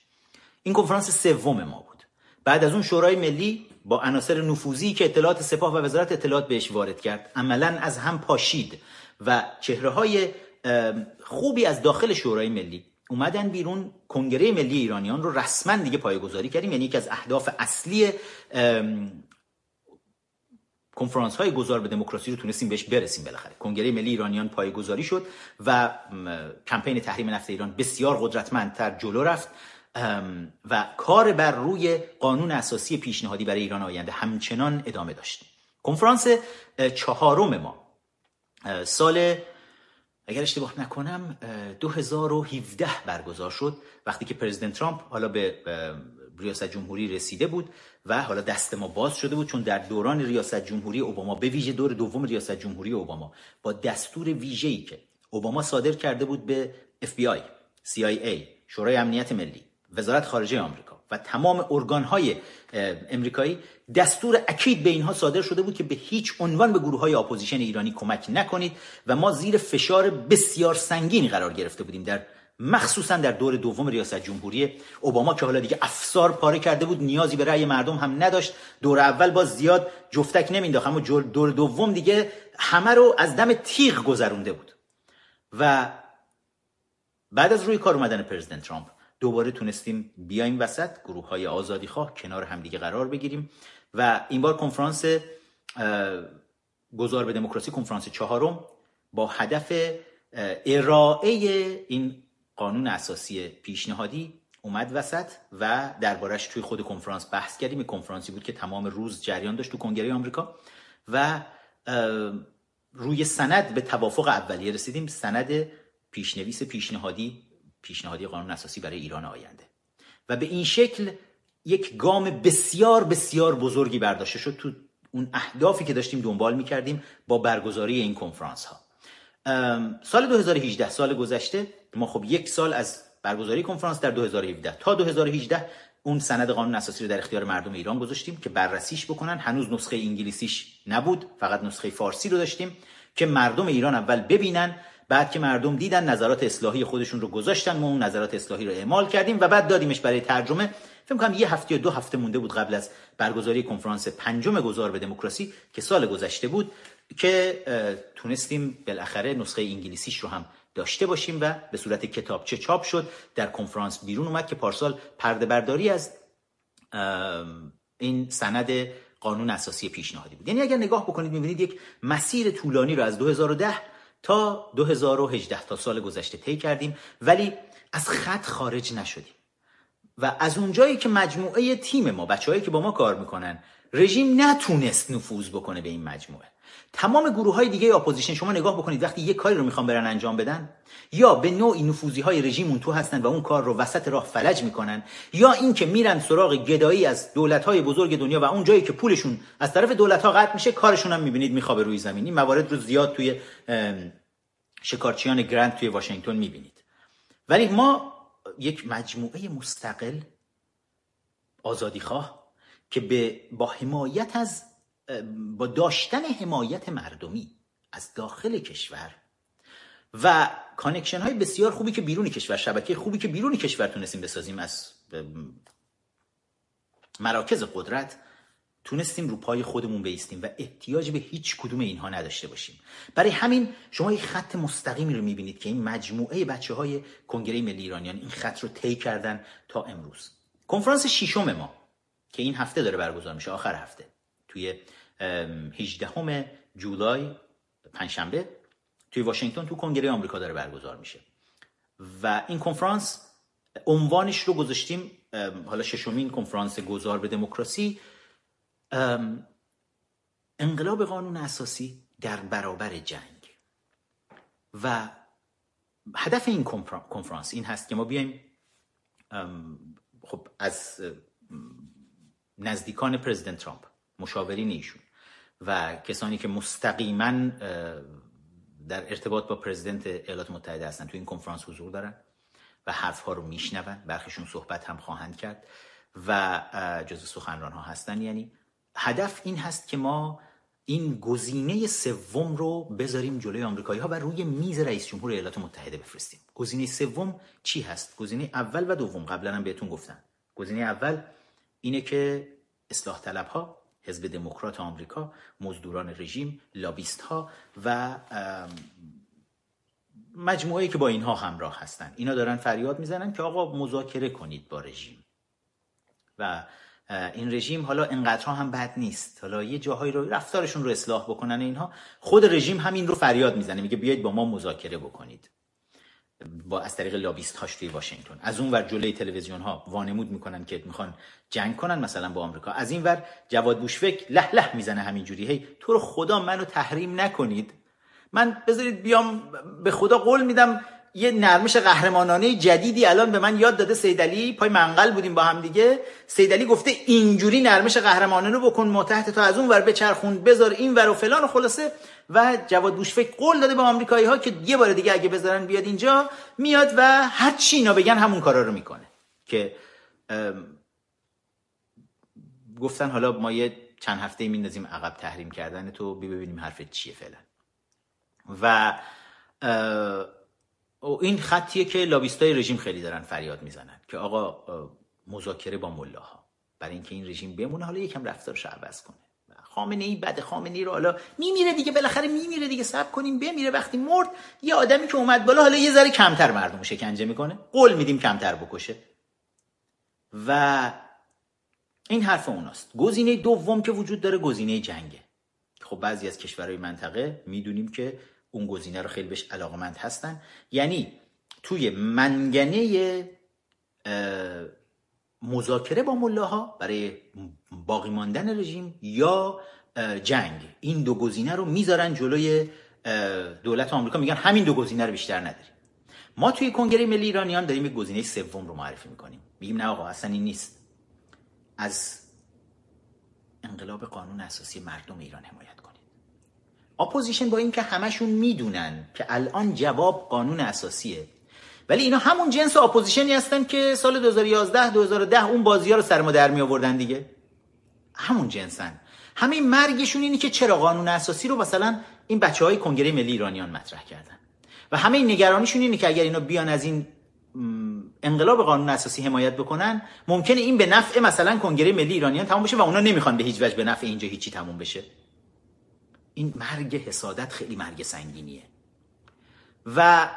این کنفرانس سوم ما بود. بعد از اون شورای ملی با عناصر نفوذی که اطلاعات سپاه و وزارت اطلاعات بهش وارد کرد عملا از هم پاشید و چهره های خوبی از داخل شورای ملی اومدن بیرون. کنگره ملی ایرانیان رو رسما دیگه پایگذاری کردیم یعنی یکی از اهداف اصلی کنفرانس های گذار به دموکراسی رو تونستیم بهش برسیم بالاخره. کنگره ملی ایرانیان پایگذاری شد و کمپین تحریم نفت ایران بسیار قدرتمندتر جلو رفت. و کار بر روی قانون اساسی پیشنهادی برای ایران آینده همچنان ادامه داشت. کنفرانس چهارم ما سال اگر اشتباه نکنم 2017 برگزار شد. وقتی که پرزیدنت ترامپ حالا به ریاست جمهوری رسیده بود و حالا دست ما باز شده بود چون در دوران ریاست جمهوری اوباما به ویژه دور دوم ریاست جمهوری اوباما با دستور ویژه‌ای که اوباما صادر کرده بود به FBI, CIA, شورای امنیت ملی، وزارت خارجه آمریکا و تمام ارگانهای امریکایی دستور اکید به اینها صادر شده بود که به هیچ عنوان به گروه های اپوزیشن ایرانی کمک نکنید و ما زیر فشار بسیار سنگینی قرار گرفته بودیم در مخصوصا در دور دوم ریاست جمهوری اوباما که حالا دیگه افسار پاره کرده بود نیازی به رأی مردم هم نداشت. دور اول باز زیاد جفتک نمینداخت اما دور دوم دیگه همه رو از دم تیغ گذرونده بود. و بعد از روی کار اومدن پرزیدنت ترامپ دوباره تونستیم بیایم وسط گروه های آزادی خواه کنار همدیگه قرار بگیریم. و این بار کنفرانس گذار به دموکراسی کنفرانس چهارم با هدف ارائه این قانون اساسی پیشنهادی اومد وسط و دربارش توی خود کنفرانس بحث کردیم. کنفرانسی بود که تمام روز جریان داشت تو کنگره آمریکا و روی سند به توافق اولیه رسیدیم. سند پیشنویس پیشنهادی پیشنهادی قانون اساسی برای ایران آینده. و به این شکل یک گام بسیار بسیار بزرگی برداشته شد تو اون اهدافی که داشتیم دنبال می‌کردیم با برگزاری این کنفرانس ها سال 2018 سال گذشته ما خب یک سال از برگزاری کنفرانس در 2017 تا 2018 اون سند قانون اساسی رو در اختیار مردم ایران گذاشتیم که بررسیش بکنن. هنوز نسخه انگلیسیش نبود فقط نسخه فارسی رو داشتیم که مردم ایران اول ببینن بعد که مردم دیدن نظرات اصلاحی خودشون رو گذاشتن ما اون نظرات اصلاحی رو اعمال کردیم و بعد دادیمش برای ترجمه. فکر کنم یه هفته یا دو هفته مونده بود قبل از برگزاری کنفرانس پنجم گذار به دموکراسی که سال گذشته بود که تونستیم بالاخره نسخه انگلیسیش رو هم داشته باشیم و به صورت کتابچه چاپ شد. در کنفرانس بیرون اومد که پارسال پرده برداری از این سند قانون اساسی پیشنهادی بود. یعنی اگر نگاه بکنید می‌بینید یک مسیر طولانی رو از 2010 تا 2018 تا سال گذشته طی کردیم ولی از خط خارج نشدیم. و از اونجایی که مجموعه تیم ما بچه‌هایی که با ما کار می‌کنن رژیم نتونست نفوذ بکنه به این مجموعه. تمام گروه های دیگه اپوزیشن شما نگاه بکنید وقتی یه کاری رو می‌خوان برن انجام بدن یا به نوعی نفوذی های رژیم اون تو هستن و اون کار رو وسط راه فلج می‌کنن یا اینکه میرن سراغ گدایی از دولت های بزرگ دنیا و اون جایی که پولشون از طرف دولت ها قطع میشه کارشون هم می‌بینید میخوابه روی زمین. این موارد رو زیاد توی شکارچیان گرند توی واشنگتن می‌بینید. ولی ما یک مجموعه مستقل آزادیخواه که به با حمایت از با داشتن حمایت مردمی از داخل کشور و connection های بسیار خوبی که بیرون کشور شبکه خوبی که بیرون کشور تونستیم بسازیم از مراکز قدرت تونستیم رو پای خودمون بیستیم و احتیاج به هیچ کدوم اینها نداشته باشیم. برای همین شما یک خط مستقیمی رو می‌بینید که این مجموعه بچه های کنگره ملی ایرانیان این خط رو طی کردن تا امروز. کنفرانس ششم ما که این هفته داره برگزار میشه آخر هفته توی 18 جولای پنجشنبه توی واشنگتن تو کنگره آمریکا داره برگزار میشه. و این کنفرانس عنوانش رو گذاشتیم حالا ششمین کنفرانس گذار به دموکراسی. انقلاب قانون اساسی در برابر جنگ. و هدف این کنفرانس این هست که ما بیایم خب از نزدیکان پرزیدنت ترامپ مشاورین ایشون و کسانی که مستقیما در ارتباط با پرزیدنت ایالات متحده هستن. تو این کنفرانس حضور دارن و حرف ها رو میشنون. برخیشون صحبت هم خواهند کرد و جز سخنران ها هستن. یعنی هدف این هست که ما این گزینه سوم رو بذاریم جلوی آمریکایی ها و روی میز رئیس جمهور ایالات متحده بفرستیم. گزینه سوم چی هست؟ گزینه اول و دوم. قبلا هم بهتون گفتم. گزینه اول اینه که اصلاح طلب ها حزب دموکرات آمریکا مزدوران رژیم لابیست ها و مجموعه که با اینها همراه هستن. اینا دارن فریاد می‌زنن که آقا مذاکره کنید با رژیم. و این رژیم حالا انقدرها هم بد نیست. حالا یه جاهایی رو رفتارشون رو اصلاح بکنن اینها. خود رژیم همین رو فریاد می‌زنه میگه بیاید با ما مذاکره بکنید. با از طریق لابیست هاش توی واشنگتن. از اون ور جلوی تلویزیون ها وانمود می‌کنن که می‌خوان جنگ کنن مثلا با آمریکا. از این ور جواد بوشفک له له می‌زنه همینجوری. هی تو رو خدا منو تحریم نکنید. من بذارید بیام به خدا قول میدم یه نرمش قهرمانانه جدیدی الان به من یاد داده سیدلی پای منقل بودیم با هم دیگه. سیدلی گفته اینجوری نرمش قهرمانانه بکن متحد تا از اون ور بچرخون بذار این ور و فلان و خلاصه. و جواد بوشفک قول داده به آمریکایی ها که یه بار دیگه اگه بذارن بیاد اینجا میاد و هر چی اینا بگن همون کارا رو می‌کنه. که گفتن حالا ما یه چند هفته میندازیم عقب تحریم کردن تو ببینیم حرف چیه فعلا. و این خطیه که لابیستای رژیم خیلی دارن فریاد می‌زنن که آقا مذاکره با ملاها. برای اینکه این رژیم بمونه حالا یکم رفتارش عوض کنه. خامنه ای بده خامنه ای رو حالا میمیره دیگه بالاخره میمیره دیگه صبر کنیم بمیره. وقتی مرد یه آدمی که اومد بالا حالا یه ذره کمتر مردم شکنجه می‌کنه. قول میدیم کمتر بکشه. و این حرف اوناست. گزینه دوم که وجود داره گزینه جنگه. خب بعضی از کشورهای منطقه می‌دونیم که اون گزینه رو خیلی بهش علاقمند هستن. یعنی توی منگنه مذاکره با ملاها برای باقی ماندن رژیم یا جنگ. این دو گزینه رو می‌ذارن جلوی دولت آمریکا. میگن همین دو گزینه رو بیشتر نداریم. ما توی کنگره ملی ایرانیان داریم یک گزینه سوم رو معرفی می‌کنیم. میگیم نه آقا اصلا این نیست. از انقلاب قانون اساسی مردم ایران حمایت کنید. اپوزیشن با اینکه همشون می‌دونن که الان جواب قانون اساسیه ولی اینا همون جنس اپوزیشنی هستن که سال 2011 2010 اون بازی ها رو سر ما در می آوردن دیگه. همون جنسن. همه مرگشون اینه که چرا قانون اساسی رو مثلا این بچه های کنگره ملی ایرانیان مطرح کردن. و همه نگرانیشون اینه که اگر اینا بیان از این انقلاب قانون اساسی حمایت بکنن ممکنه این به نفع مثلا کنگره ملی ایرانیان تموم بشه و اونا نمی‌خوان به هیچ وجه به نفع اینجا هیچی تموم بشه. این مرگ حسادت خیلی مرگ سنگینیه. و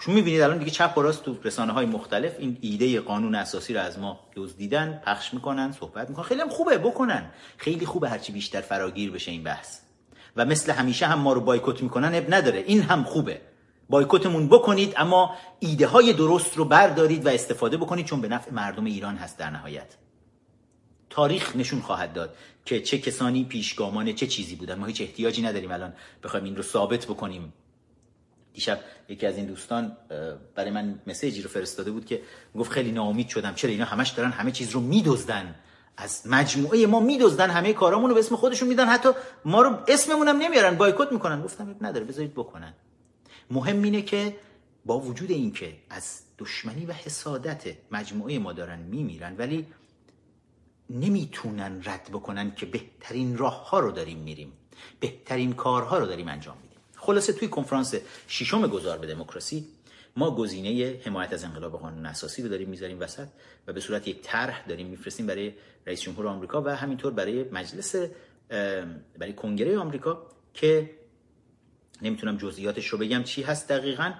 شما می‌بینید الان دیگه چپ و راست تو رسانه های مختلف این ایده قانون اساسی رو از ما دزدیدن پخش می‌کنن صحبت می‌کنن. خیلی هم خوبه بکنن. خیلی خوبه هرچی بیشتر فراگیر بشه این بحث. و مثل همیشه هم ما رو بایکوت می‌کنن اب نداره. این هم خوبه. بایکوتمون بکنید اما ایده های درست رو بردارید و استفاده بکنید چون به نفع مردم ایران هست در نهایت. تاریخ نشون خواهد داد که چه کسانی پیشگامان چه چیزی بودن. ما هیچ احتیاجی نداریم الان بخوایم این رو ثابت بکنیم. دیشب یکی از این دوستان برای من مسیجی رو فرستاده بود که گفت خیلی ناامید شدم چرا اینا همش دارن همه چیز رو میدزدن؟ از مجموعه ما میدزدن همه کارامون رو به اسم خودشون میدن حتی ما رو اسممون هم نمیارن بایکوت می‌کنن. گفتم نداره بذارید بکنن. مهم اینه که با وجود اینکه از دشمنی و حسادت مجموعه ما دارن میمیرن ولی نمی‌تونن رد بکنن که بهترین راه ها رو داریم میریم بهترین کارها رو داریم انجام میدیم. خلاصه توی کنفرانس ششم گذار به دموکراسی ما گزینه حمایت از انقلاب قانون اساسی رو داریم می‌ذاریم وسط و به صورت یک طرح داریم میفرستیم برای رئیس جمهور آمریکا و همینطور برای مجلس برای کنگره آمریکا که نمی‌تونم جزئیاتش رو بگم چی هست دقیقا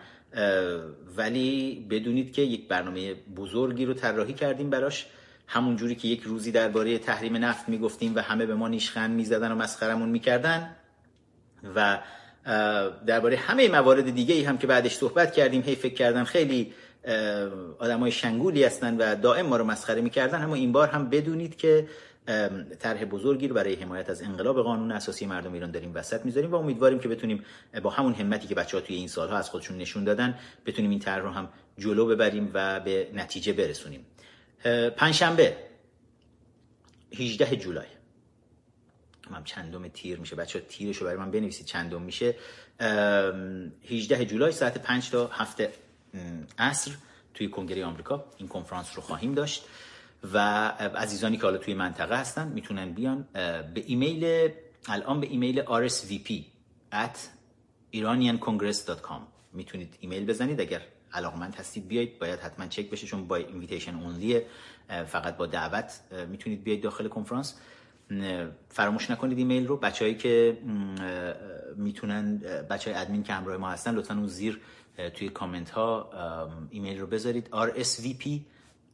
ولی بدونید که یک برنامه بزرگی رو طراحی کردیم براش. همون جوری که یک روزی درباره تحریم نفت می‌گفتیم و همه به ما نیشخند می‌زدن و مسخرمون می‌کردن و درباره همه موارد دیگه ای هم که بعدش صحبت کردیم هی فکر کردم خیلی های شنگولی هستن و دائم ما رو مسخره می‌کردن. اما این بار هم بدونید که طرح بزرگی رو برای حمایت از انقلاب قانون اساسی مردم ایران داریم وسط می‌ذاریم و امیدواریم که بتونیم با همون همتی که بچه ها توی این سالها از خودشون نشون دادن بتونیم این طرح رو هم جلو ببریم و به نتیجه برسونیم. پنجشنبه 18 جولای. من چندم تیر میشه. بچه تیرشو برای من بنویسید چندم میشه. 18 جولای ساعت 5 تا 7 عصر توی کنگره آمریکا. این کنفرانس رو خواهیم داشت. و عزیزانی که حالا توی منطقه هستن می‌تونن بیان به ایمیل الان به ایمیل rsvp at iraniancongress.com می‌تونید ایمیل بزنید. اگر علاقمند هستید بیاید باید حتما چک بشه چون با invitation only ه فقط با دعوت می‌تونید بیاید داخل کنفرانس. فراموش نکنید ایمیل رو. بچههایی که می‌تونن بچه های ادمین که همراه ما هستن لطفا اون زیر توی کامنت ها ایمیل رو بذارید. rsvp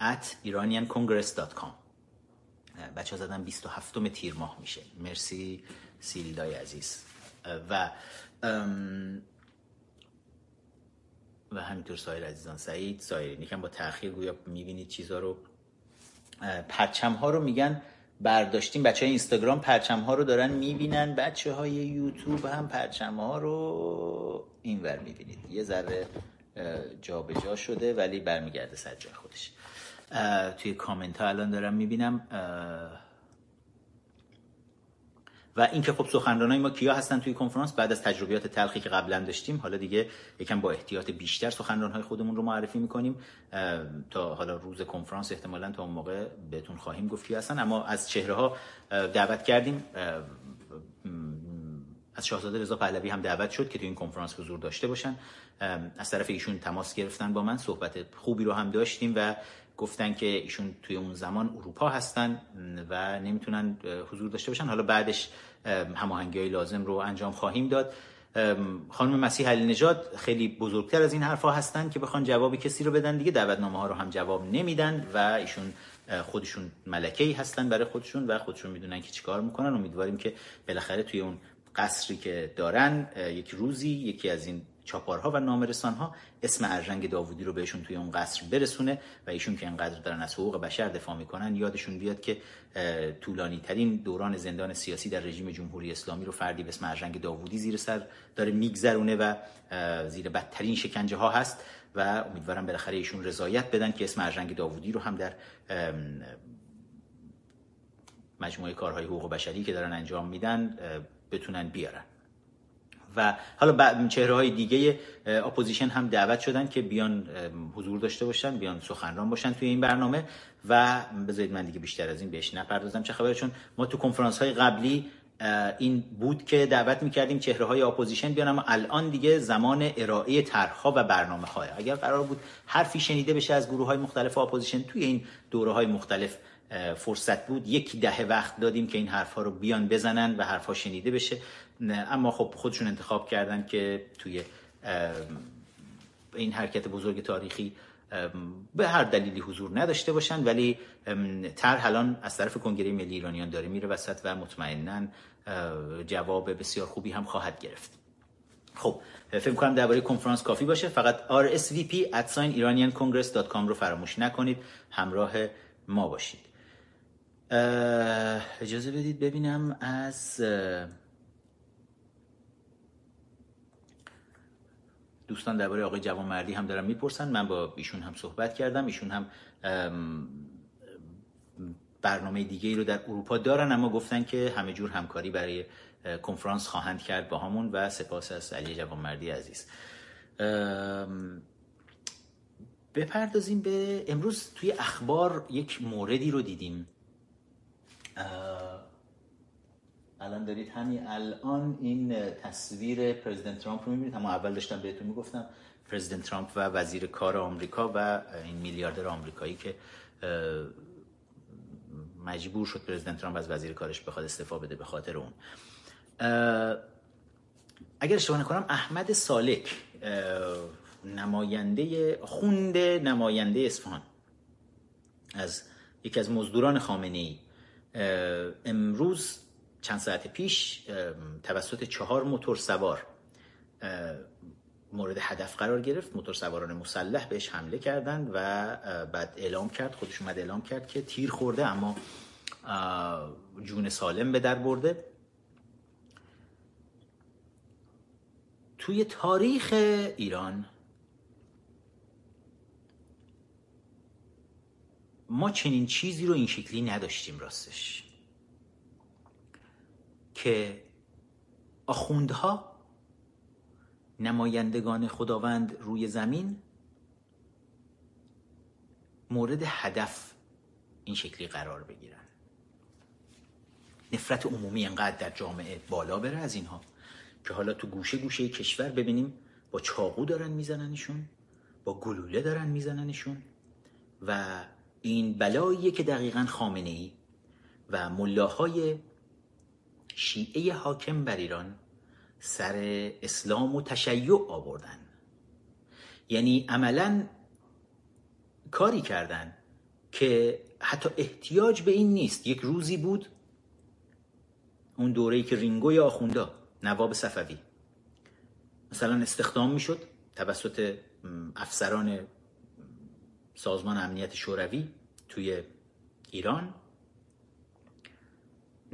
at iraniancongress.com بچه ها زدن 27 تیر ماه میشه. مرسی سیلدای عزیز. و و همینطور سایر عزیزان. سعید سایر. یکم با تاخیر گویا می‌بینید چیزها رو. پرچم ها رو میگن برداشتیم. بچه های اینستاگرام پرچم ها رو دارن می‌بینن. بچه های یوتیوب هم پرچم ها رو اینور می‌بینید. یه ذره جا به جا شده ولی برمیگرده سر جای خودش. توی کامنت ها الان دارم می‌بینم و اینکه خب سخنرانای ما کیا هستن توی کنفرانس بعد از تجربیات تلخی که قبلا داشتیم حالا دیگه یکم با احتیاط بیشتر سخنرانهای خودمون رو معرفی می‌کنیم. تا حالا روز کنفرانس احتمالا تا اون موقع بهتون خواهیم گفت هستن. اما از چهره ها دعوت کردیم. از شاهزاده رضا پهلوی هم دعوت شد که تو این کنفرانس حضور داشته باشن. از طرف ایشون تماس گرفتن با من صحبت خوبی رو هم داشتیم و گفتن که ایشون توی اون زمان اروپا هستن و نمی‌تونن حضور داشته باشن. حالا بعدش هماهنگی های لازم رو انجام خواهیم داد. خانم مسیح علی نژاد خیلی بزرگتر از این حرفها هستن که بخوان جوابی کسی رو بدن. دیگه دعوتنامه ها رو هم جواب نمیدن و ایشون خودشون ملکه ای هستن برای خودشون و خودشون می‌دونن که چیکار می‌کنن. امیدواریم که بالاخره توی اون قصری که دارن یک روزی یکی از این چاپارها و نامرسانها اسم ارژنگ داوودی رو بهشون توی اون قصر برسونه و ایشون که انقدر دارن از حقوق بشر دفاع می‌کنن یادشون بیاد که طولانی ترین دوران زندان سیاسی در رژیم جمهوری اسلامی رو فردی به اسم ارژنگ داوودی زیر سر داره میگذرونه و زیر بدترین شکنجه ها هست و امیدوارم بالاخره ایشون رضایت بدن که اسم ارژنگ داوودی رو هم در مجموعه کارهای حقوق بشری که دارن انجام میدن بتونن بیارن. و حالا چهره های دیگه اپوزیشن هم دعوت شدن که بیان حضور داشته باشن بیان سخنران باشن توی این برنامه و بذارید من دیگه بیشتر از این بهش نپردازم چه خبره چون ما تو کنفرانس های قبلی این بود که دعوت می‌کردیم چهره های اپوزیشن بیان اما الان دیگه زمان ارائه طرحها و برنامه های اگر قرار بود حرفی شنیده بشه از گروه های مختلف اپوزیشن توی این دوره های مختلف فرصت بود یک دهه وقت دادیم که این حرفها رو بیان بزنن و حرفها شنیده بشه. اما خب خودشون انتخاب کردن که توی این حرکت بزرگ تاریخی به هر دلیلی حضور نداشته باشن ولی طرح الان از طرف کنگره ملی ایرانیان داره میره وسط و مطمئنا جواب بسیار خوبی هم خواهد گرفت. خب فکر کنم درباره کنفرانس کافی باشه. فقط rsvp iraniancongress.com رو فراموش نکنید. همراه ما باشید. اجازه بدید ببینم از دوستان درباره آقای جوانمردی هم دارن می‌پرسن. من با ایشون هم صحبت کردم. ایشون هم برنامه دیگه ای رو در اروپا دارن اما گفتن که همه جور همکاری برای کنفرانس خواهند کرد با همون و سپاس از علی جوانمردی عزیز. بپردازیم به امروز توی اخبار یک موردی رو دیدیم. الان دارید همین الان این تصویر پرزیدنت ترامپ رو می‌بینید. اما اول داشتم بهتون می‌گفتم پرزیدنت ترامپ و وزیر کار آمریکا و این میلیاردر آمریکایی که مجبور شد پرزیدنت ترامپ از وزیر کارش بخواد استعفا بده به خاطر اون. اگر اشتباه نکنم احمد سالک نماینده خونده نماینده اصفهان از یکی از مزدوران خامنه ای امروز چند ساعت پیش توسط چهار موتور سوار مورد هدف قرار گرفت. موتور سواران مسلح بهش حمله کردند و بعد اعلام کرد خودش اومد اعلام کرد که تیر خورده اما جون سالم به در برده. توی تاریخ ایران ما چنین چیزی رو این شکلی نداشتیم راستش. که آخوندها نمایندگان خداوند روی زمین مورد هدف این شکلی قرار بگیرن. نفرت عمومی انقدر در جامعه بالا بره از اینها که حالا تو گوشه گوشه کشور ببینیم با چاقو دارن میزننشون با گلوله دارن میزننشون و این بلاییه که دقیقا خامنه ای و ملاهای شیعه حاکم بر ایران سر اسلام و تشیع آوردن. یعنی عملا کاری کردن که حتی احتیاج به این نیست. یک روزی بود اون دوره‌ای که رینگوی آخوندا نواب صفوی مثلا استخدام می‌شد توسط افسران سازمان امنیت شوروی توی ایران.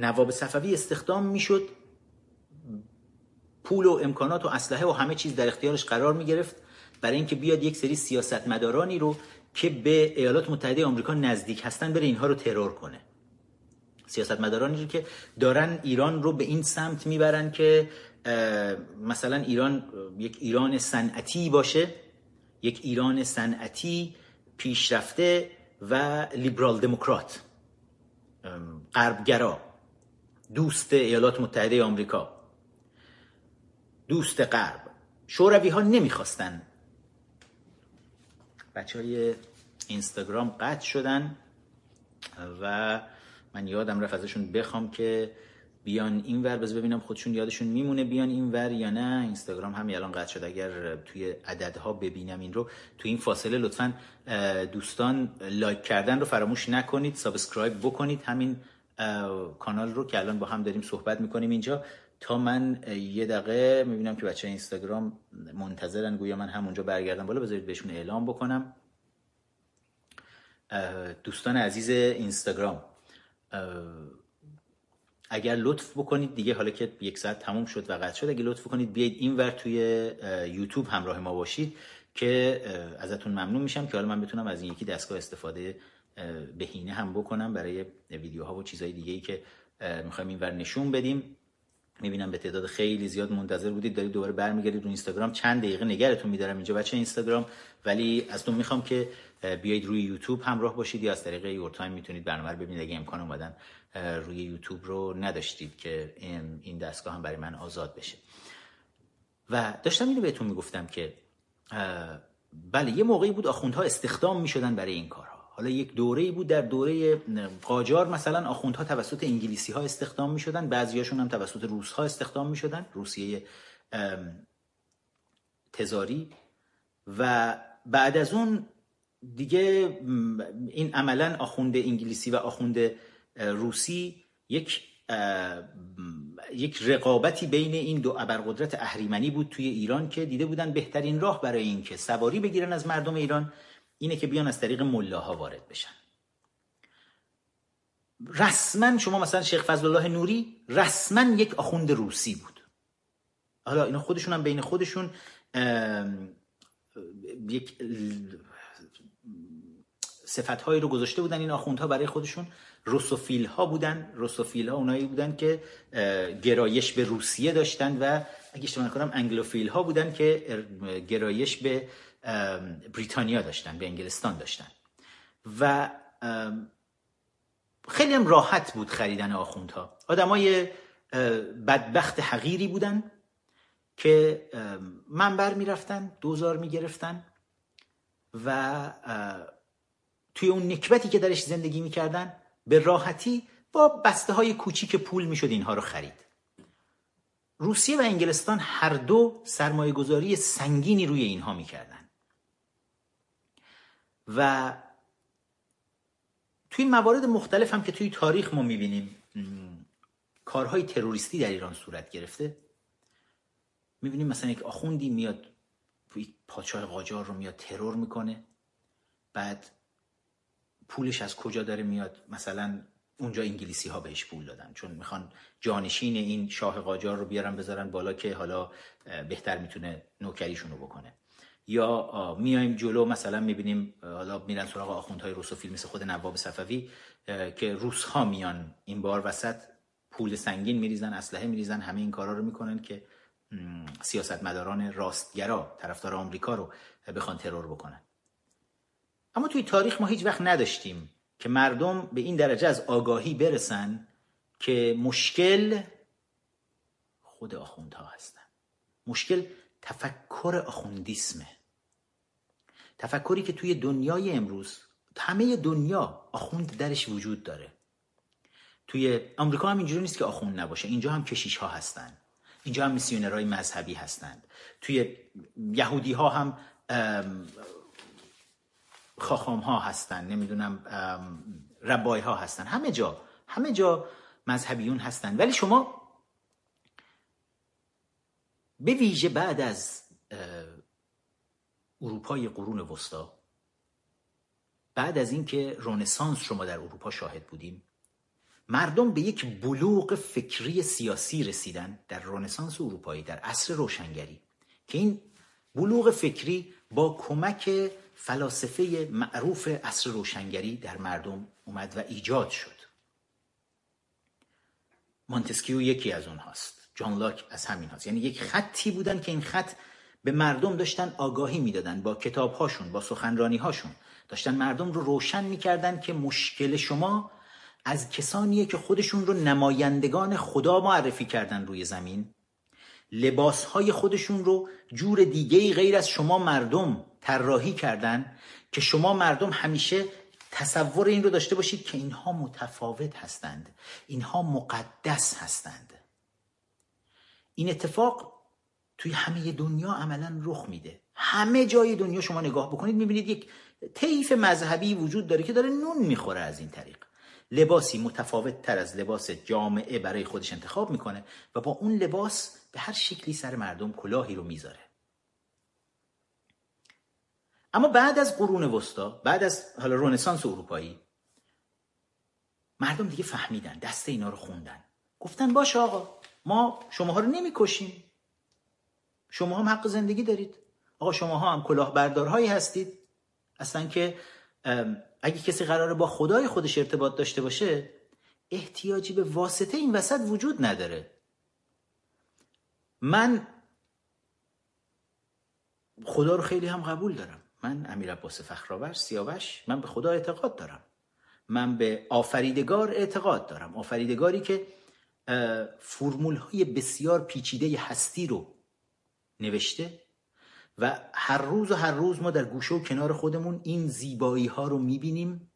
نواب صفوی استخدام می‌شد. پول و امکانات و اسلحه و همه چیز در اختیارش قرار می گرفت برای اینکه بیاد یک سری سیاستمدارانی رو که به ایالات متحده آمریکا نزدیک هستن بره اینها رو ترور کنه. سیاستمدارانی رو که دارن ایران رو به این سمت می‌برن که مثلا ایران یک ایران صنعتی باشه یک ایران صنعتی پیشرفته و لیبرال دموکرات غربگرا. دوست ایالات متحده آمریکا. دوست غرب. شوروی ها نمی‌خواستن. بچه های اینستاگرام قطع شدن و من یادم رفت ازشون بخوام که بیان این ور بذار ببینم خودشون یادشون میمونه بیان این ور یا نه. اینستاگرام هم الان قطع شد. اگر توی عددها ببینم این رو توی این فاصله لطفا دوستان لایک کردن رو فراموش نکنید subscribe بکنید. همین کانال رو که الان با هم داریم صحبت می‌کنیم اینجا. تا من یه دقیقه می‌بینم که بچه اینستاگرام منتظرن گویا من همونجا برگردم بالا بذارید بهشون اعلام بکنم. دوستان عزیز اینستاگرام اگر لطف بکنید دیگه حالا که یک ساعت تموم شد و قطع شد اگه لطف بکنید بیاید این ور توی یوتیوب همراه ما باشید که ازتون ممنون میشم که حالا من بتونم از این یکی دستگاه استفاده بهینه هم بکنم برای ویدیوها و چیزهای دیگه ای که می‌خوایم این ور نشون بدیم. می‌بینم به تعداد خیلی زیاد منتظر بودید. دارید دوباره برمیگردید رو اینستاگرام. چند دقیقه نگرتون میدارم اینجا بچه اینستاگرام. ولی از تو می‌خوام که بیایید روی یوتیوب همراه باشید یا از طریق یور تایم می‌تونید برنامه رو ببینید. اگه امکان اومدن روی یوتیوب رو نداشتید که این دستگاه هم برای من آزاد بشه. و داشتم اینو بهتون می‌گفتم که بله یه موقعی بود آخوندها استخدام می‌شدن برای این کارها حالا یک دوره بود در دوره قاجار مثلا آخوندها توسط انگلیسی ها استخدام می‌شدن بعضیاشون هم توسط روس ها استخدام می‌شدن روسیه تزاری. و بعد از اون دیگه این عملا آخوند انگلیسی و آخوند روسی یک یک رقابتی بین این دو ابرقدرت اهریمنی بود توی ایران که دیده بودن بهترین راه برای اینکه سواری بگیرن از مردم ایران. اینه که بیان از طریق ملاها وارد بشن. رسما شما مثلا شیخ فضل الله نوری رسما یک آخوند روسی بود. حالا اینا خودشون هم بین خودشون یک صفت هایی رو گذاشته بودن این آخوندها برای خودشون. روسوفیل ها بودن روسوفیل ها اونایی بودن که گرایش به روسیه داشتن و اگه اشتباه نکنم انگلوفیل ها بودن که گرایش به بریتانیا داشتن به انگلستان داشتن. و خیلی هم راحت بود خریدن آخوندها. آدمای بدبخت حقیری بودن که منبر می‌رفتن دوزار می‌گرفتن و توی اون نکبتی که درش زندگی می‌کردن به راحتی با بسته های کوچیک پول می‌شد اینها رو خرید. روسیه و انگلستان هر دو سرمایه گذاری سنگینی روی اینها می‌کردن. و توی موارد مختلف هم که توی تاریخ ما می‌بینیم کارهای تروریستی در ایران صورت گرفته. می‌بینیم مثلا یک آخوندی میاد پادشاه قاجار رو میاد ترور می‌کنه. بعد پولش از کجا داره میاد؟ مثلا اونجا انگلیسی ها بهش پول دادن چون می‌خوان جانشین این شاه قاجار رو بیارن بذارن بالا که حالا بهتر می‌تونه نوکریشون رو بکنه. یا میایم جلو مثلا می‌بینیم حالا میرن سراغ آخوندهای روسوفیل مثل خود نواب صفوی که روس ها میان این بار وسط پول سنگین میریزن اسلحه میریزن همه این کارا رو می‌کنن که سیاستمداران راستگرا طرفدار آمریکا رو بخوان ترور بکنن. اما توی تاریخ ما هیچ وقت نداشتیم که مردم به این درجه از آگاهی برسن که مشکل خود آخوندها هستن. مشکل تفکر آخوندیسمه. تفکری که توی دنیای امروز همه دنیا آخوند درش وجود داره. توی آمریکا هم اینجوری نیست که آخوند نباشه. اینجا هم کشیش ها هستن. اینجا هم میسیونرهای مذهبی هستند. توی یهودی ها هم خاخام ها هستن. نمی‌دونم ربای ها هستن. همه جا همه جا مذهبیون هستن. ولی شما به ویژه بعد از اروپای قرون وسطا بعد از اینکه رونسانس رو ما در اروپا شاهد بودیم مردم به یک بلوغ فکری سیاسی رسیدن در رونسانس اروپایی در عصر روشنگری که این بلوغ فکری با کمک فلاسفه معروف عصر روشنگری در مردم اومد و ایجاد شد. مانتسکیو یکی از اونهاست. جان لاک از همین هاست یعنی یک خطی بودن که این خط به مردم داشتن آگاهی می‌دادن با کتابهاشون با سخنرانی هاشون داشتن مردم رو روشن می‌کردن که مشکل شما از کسانیه که خودشون رو نمایندگان خدا معرفی کردن روی زمین. لباس های خودشون رو جور دیگه غیر از شما مردم طراحی کردن که شما مردم همیشه تصور این رو داشته باشید که اینها متفاوت هستند. اینها مقدس هستند. این اتفاق توی همه دنیا عملا رخ میده. همه جای دنیا شما نگاه بکنید می‌بینید یک طیف مذهبی وجود داره که داره نون می‌خوره از این طریق. لباسی متفاوت تر از لباس جامعه برای خودش انتخاب می‌کنه و با اون لباس به هر شکلی سر مردم کلاهی رو می‌ذاره. اما بعد از قرون وسطا بعد از حالا رنسانس اروپایی مردم دیگه فهمیدن دست اینا رو خوندن. گفتن باش آقا ما شماها رو نمی‌کشیم. شما هم حق زندگی دارید. آقا شما هم کلاهبردارهایی هستید. اصلا که اگه کسی قراره با خدای خودش ارتباط داشته باشه احتیاجی به واسطه این وسط وجود نداره. من خدا رو خیلی هم قبول دارم. من امیر عباس فخرآور سیاوش من به خدا اعتقاد دارم. من به آفریدگار اعتقاد دارم. آفریدگاری که فرمول های بسیار پیچیده هستی رو نوشته و هر روز و هر روز ما در گوشه و کنار خودمون این زیبایی ها رو می‌بینیم.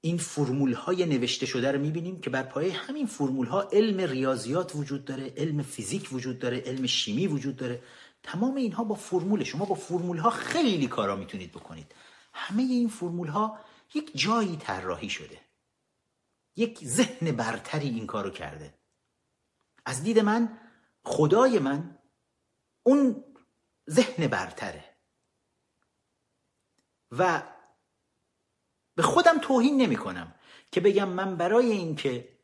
این فرمول های نوشته شده رو می‌بینیم که بر پایه همین فرمول ها علم ریاضیات وجود داره علم فیزیک وجود داره علم شیمی وجود داره. تمام اینها با فرمول شما با فرمول ها خیلی کارا می‌تونید بکنید. همه این فرمول ها یک جایی طراحی شده. یک ذهن برتری این کارو کرده. از دید من خدای من اون ذهن برتره. و به خودم توهین نمی کنم که بگم من برای اینکه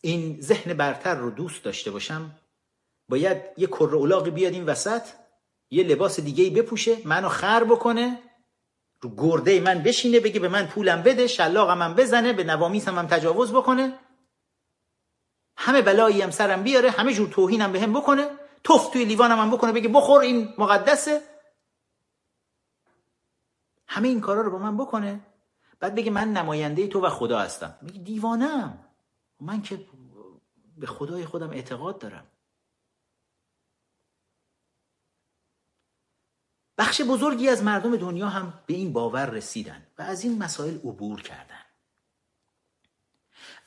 این ذهن برتر رو دوست داشته باشم باید یه کره اولاقی بیاد این وسط یه لباس دیگه بپوشه منو خر بکنه رو گرده من بشینه بگه به من پولم بده شلاقم من بزنه به نوامیسم هم تجاوز بکنه. همه بلایی هم سرم بیاره همه جور توهینم به هم بکنه. توف توی لیوانم هم بکنه بگه بخور این مقدسه. همه این کارا رو با من بکنه. بعد بگه من نماینده تو و خدا هستم. میگه دیوانم. من که به خدای خودم اعتقاد دارم. بخش بزرگی از مردم دنیا هم به این باور رسیدن و از این مسائل عبور کردن.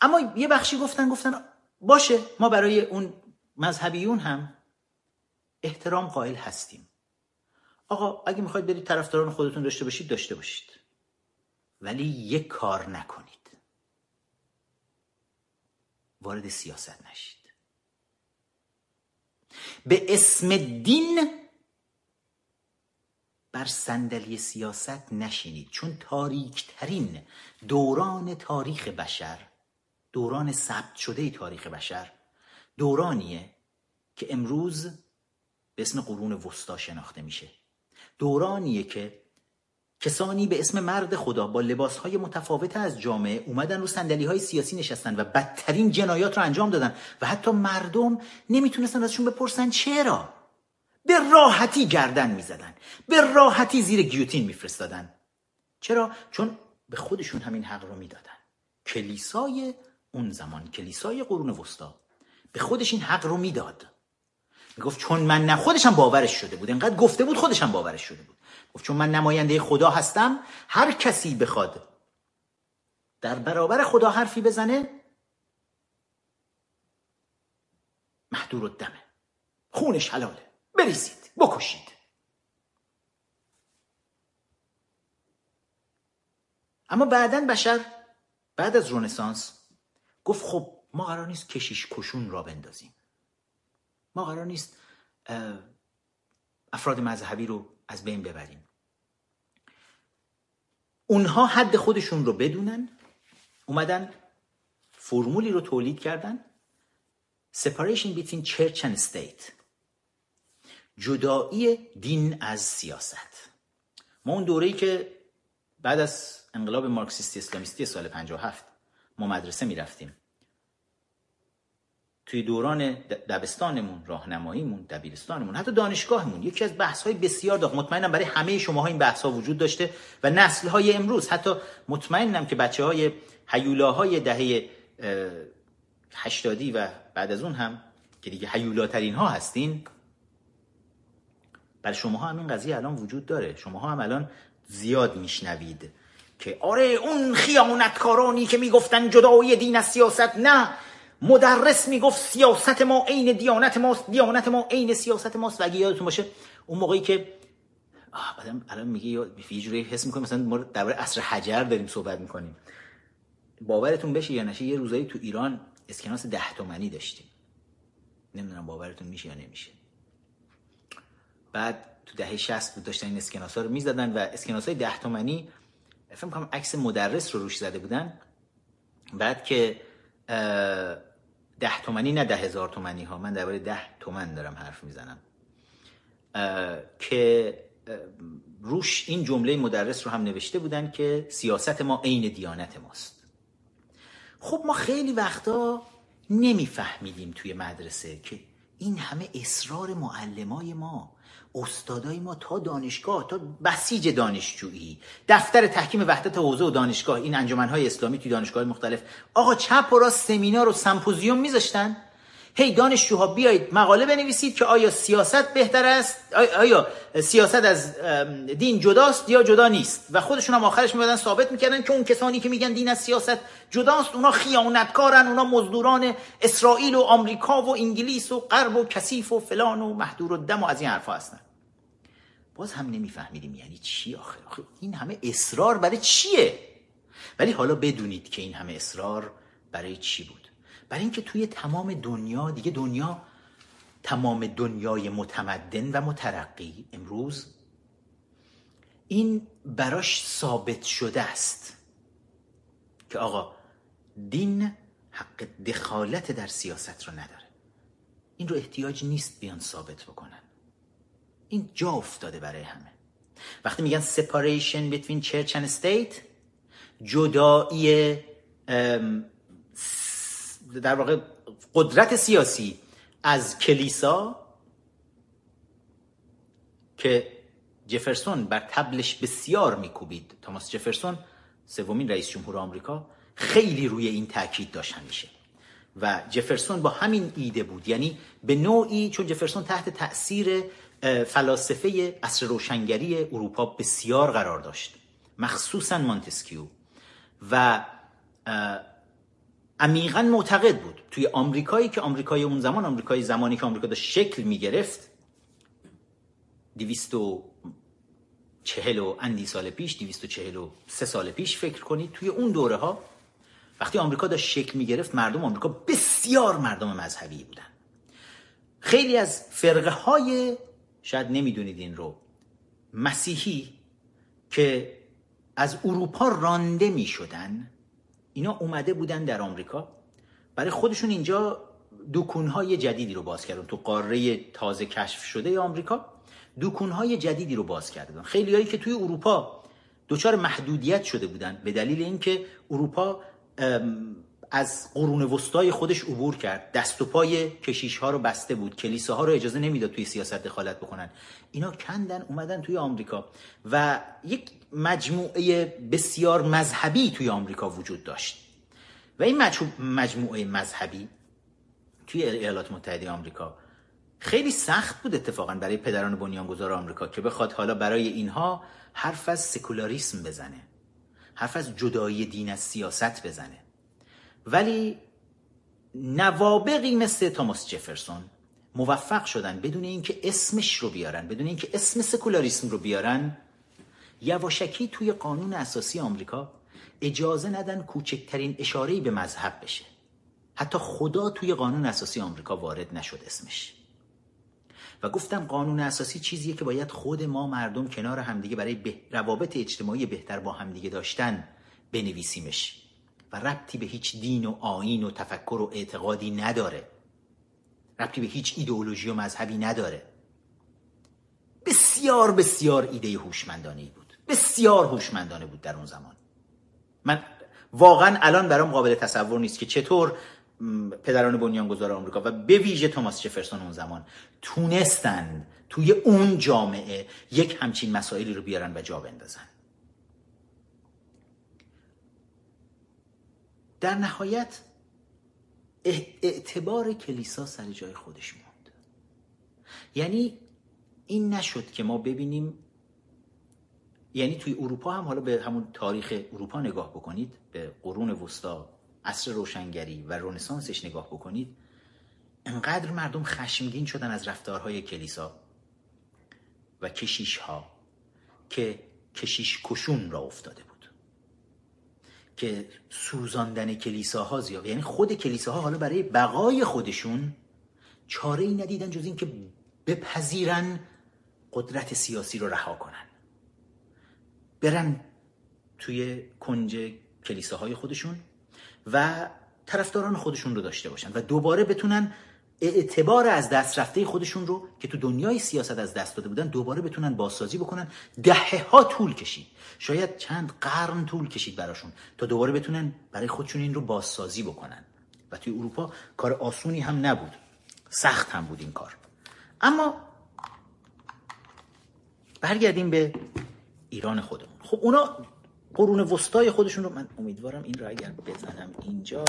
اما یه بخشی گفتن گفتن باشه ما برای اون مذهبیون هم احترام قائل هستیم. آقا اگه می‌خواید برید طرفداران خودتون داشته باشید داشته باشید. ولی یک کار نکنید. وارد سیاست نشید. به اسم دین بر صندلی سیاست نشینید. چون تاریکترین دوران تاریخ بشر دوران ثبت شده تاریخ بشر دورانیه که امروز به اسم قرون وسطا شناخته میشه. دورانیه که کسانی به اسم مرد خدا با لباسهای متفاوت از جامعه اومدن رو سندلی های سیاسی نشستن و بدترین جنایات رو انجام دادن و حتی مردم نمی‌تونستن ازشون بپرسن چرا. به راحتی گردن می‌زدن. به راحتی زیر گیوتین میفرستادن. چرا؟ چون به خودشون همین حق رو می‌دادن. کلیسای اون زمان کلیسای قرون وسطا به خودش این حق رو می‌داد. می‌گفت چون من نه خودش هم باورش شده بود. انقدر گفته بود خودش هم باورش شده بود. گفت چون من نماینده خدا هستم هر کسی بخواد در برابر خدا حرفی بزنه محدور دمه خونش حلاله. بریزید بکشید. اما بعدا بشر بعد از رونسانس گفت خب ما قرار نیست کشیش کشون را بندازیم. ما قرار نیست افراد مذهبی رو از بین ببریم. اونها حد خودشون رو بدونن اومدن فرمولی رو تولید کردن. Separation between church and state. جدایی دین از سیاست. ما اون دوره‌ای که بعد از انقلاب مارکسیستی اسلامیستی سال 57 ما مدرسه می‌رفتیم. توی دوران دبستانمون راهنماییمون دبیرستانمون حتی دانشگاهمون یکی از بحث های بسیار داغ. مطمئنم برای همه شماها این بحث ها وجود داشته و نسل های امروز. حتی مطمئنم که بچه های حیولاهای دهه هشتادی و بعد از اون هم که دیگه حیولاترین ها هستین برای شما هم این قضیه الان وجود داره. شما هم الان زیاد میشنوید که آره اون خیانتکارانی که می‌گفتن جدای دین از سیاست نه. مدرس می‌گفت سیاست ما عین دیانت ماست دیانت ما عین سیاست ماست. و اگه یادتون باشه اون موقعی که بعدم الان میگه یه جوری حس می‌کنیم مثلا ما درباره عصر حجر داریم صحبت می‌کنیم. باورتون بشه یا نشه یه روزایی تو ایران اسکناس ده تومنی داشتیم. نمی‌دونم باورتون میشه یا نمیشه. بعد تو دهه 60 بود داشتن این اسکناس ها رو می‌زدن و اسکناس های ده تومنی فکر کنم عکس مدرس رو روش زده بودن. بعد که ده تومنی نه ده هزار تومنی ها. من درباره ده تومن دارم حرف می‌زنم. که روش این جمله مدرس رو هم نوشته بودن که سیاست ما عین دیانت ماست. خب ما خیلی وقتا نمیفهمیدیم توی مدرسه که این همه اصرار معلمای ما استادای ما تا دانشگاه تا بسیج دانشجویی. دفتر تحکیم وحدت حوزه و دانشگاه این انجمنهای اسلامی توی دانشگاه مختلف. آقا چپ و راست سمینار و سمپوزیوم میذاشتن؟ هی دانشجوها بیایید مقاله بنویسید که آیا سیاست بهتر است؟ آیا سیاست از دین جداست یا جدا نیست؟ و خودشون هم آخرش میبادن ثابت می‌کردن که اون کسانی که میگن دین از سیاست جداست اونا خیانتکارن اونا مزدوران اسرائیل و آمریکا و انگلیس و غرب و کثیف و فلان و محدور و دم و از این حرفا هستن. باز هم نمیفهمیدیم یعنی چی آخر این همه اصرار برای چیه؟ ولی حالا بدونید که این همه اصرار برای چی بود. برای اینکه توی تمام دنیا دیگه دنیا تمام دنیای متمدن و مترقی امروز این براش ثابت شده است که آقا دین حق دخالت در سیاست رو نداره. این رو احتیاج نیست بیان ثابت بکنن. این جا افتاده برای همه. وقتی میگن separation between church and state جدایی در واقع قدرت سیاسی از کلیسا که جفرسون بر تبلش بسیار میکوبید. تاماس جفرسون سومین رئیس جمهور آمریکا خیلی روی این تاکید داشت همیشه و جفرسون با همین ایده بود. یعنی به نوعی چون جفرسون تحت تاثیر فلاسفه اصر روشنگری اروپا بسیار قرار داشت. مخصوصا مونتسکیو. و عمیقا معتقد بود. توی آمریکایی که آمریکای اون زمان آمریکای زمانی که آمریکا داشت شکل می‌گرفت دیویست و چهل و اندی سال پیش دیویست و چهل و سه سال پیش فکر کنید توی اون دوره ها وقتی آمریکا داشت شکل می‌گرفت مردم آمریکا بسیار مردم مذهبی بودن. خیلی از فرقه های شاید نمی‌دونید این رو مسیحی که از اروپا رانده می شدن اینا اومده بودن در آمریکا. برای خودشون اینجا دکونهای جدیدی رو باز کردن. تو قاره تازه کشف شده آمریکا دکونهای جدیدی رو باز کردن. خیلی هایی که توی اروپا دچار محدودیت شده بودن به دلیل اینکه اروپا از قرون وسطای خودش عبور کرد. دست و پای کشیش ها رو بسته بود. کلیساها ها رو اجازه نمی‌داد توی سیاست دخالت بکنن. اینا کندن اومدن توی آمریکا. و یک مجموعه بسیار مذهبی توی آمریکا وجود داشت. و این مجموعه مذهبی توی ایالات متحده آمریکا خیلی سخت بود اتفاقا برای پدران بنیانگذار آمریکا که بخواد حالا برای اینها حرف از سکولاریسم بزنه. حرف از جدایی دین از سیاست بزنه. ولی نوابقی مثل توماس جفرسون موفق شدن بدون اینکه اسمش رو بیارن بدون اینکه اسم سکولاریسم رو بیارن یواشکی توی قانون اساسی آمریکا اجازه ندن کوچکترین اشاره‌ای به مذهب بشه. حتی خدا توی قانون اساسی آمریکا وارد نشد اسمش. و گفتم قانون اساسی چیزیه که باید خود ما مردم کنار همدیگه برای روابط اجتماعی بهتر با همدیگه داشتن بنویسیمش. و ربطی به هیچ دین و آین و تفکر و اعتقادی نداره. ربطی به هیچ ایدئولوژی و مذهبی نداره. بسیار بسیار ایده هوشمندانه ای بود. بسیار هوشمندانه بود در اون زمان. من واقعا الان برام قابل تصور نیست که چطور پدران بنیانگذار آمریکا و به ویژه توماس جفرسون اون زمان تونستند توی اون جامعه یک همچین مسائلی رو بیارن و جا بندازن. در نهایت اعتبار کلیسا سر جای خودش موند. یعنی این نشد که ما ببینیم یعنی توی اروپا هم حالا به همون تاریخ اروپا نگاه بکنید به قرون وسطا عصر روشنگری و رنسانسش نگاه بکنید انقدر مردم خشمگین شدن از رفتارهای کلیسا و کشیش ها که کشیش کشون را افتاده بود. که سوزاندن کلیساها زیاد یعنی خود کلیساها حالا برای بقای خودشون چاره ای ندیدن جز اینکه بپذیرن قدرت سیاسی رو رها کنن. برن توی کنج کلیساهای خودشون و طرفداران خودشون رو داشته باشن و دوباره بتونن اعتبار از دست رفته خودشون رو که تو دنیای سیاست از دست داده بودن دوباره بتونن بازسازی بکنن دهه ها طول کشید. شاید چند قرن طول کشید براشون تا دوباره بتونن برای خودشون این رو بازسازی بکنن. و توی اروپا کار آسونی هم نبود. سخت هم بود این کار. اما برگردیم به ایران خودمون. خب اونا قرون وسطای خودشون رو من امیدوارم این رو اگر بزنم اینجا.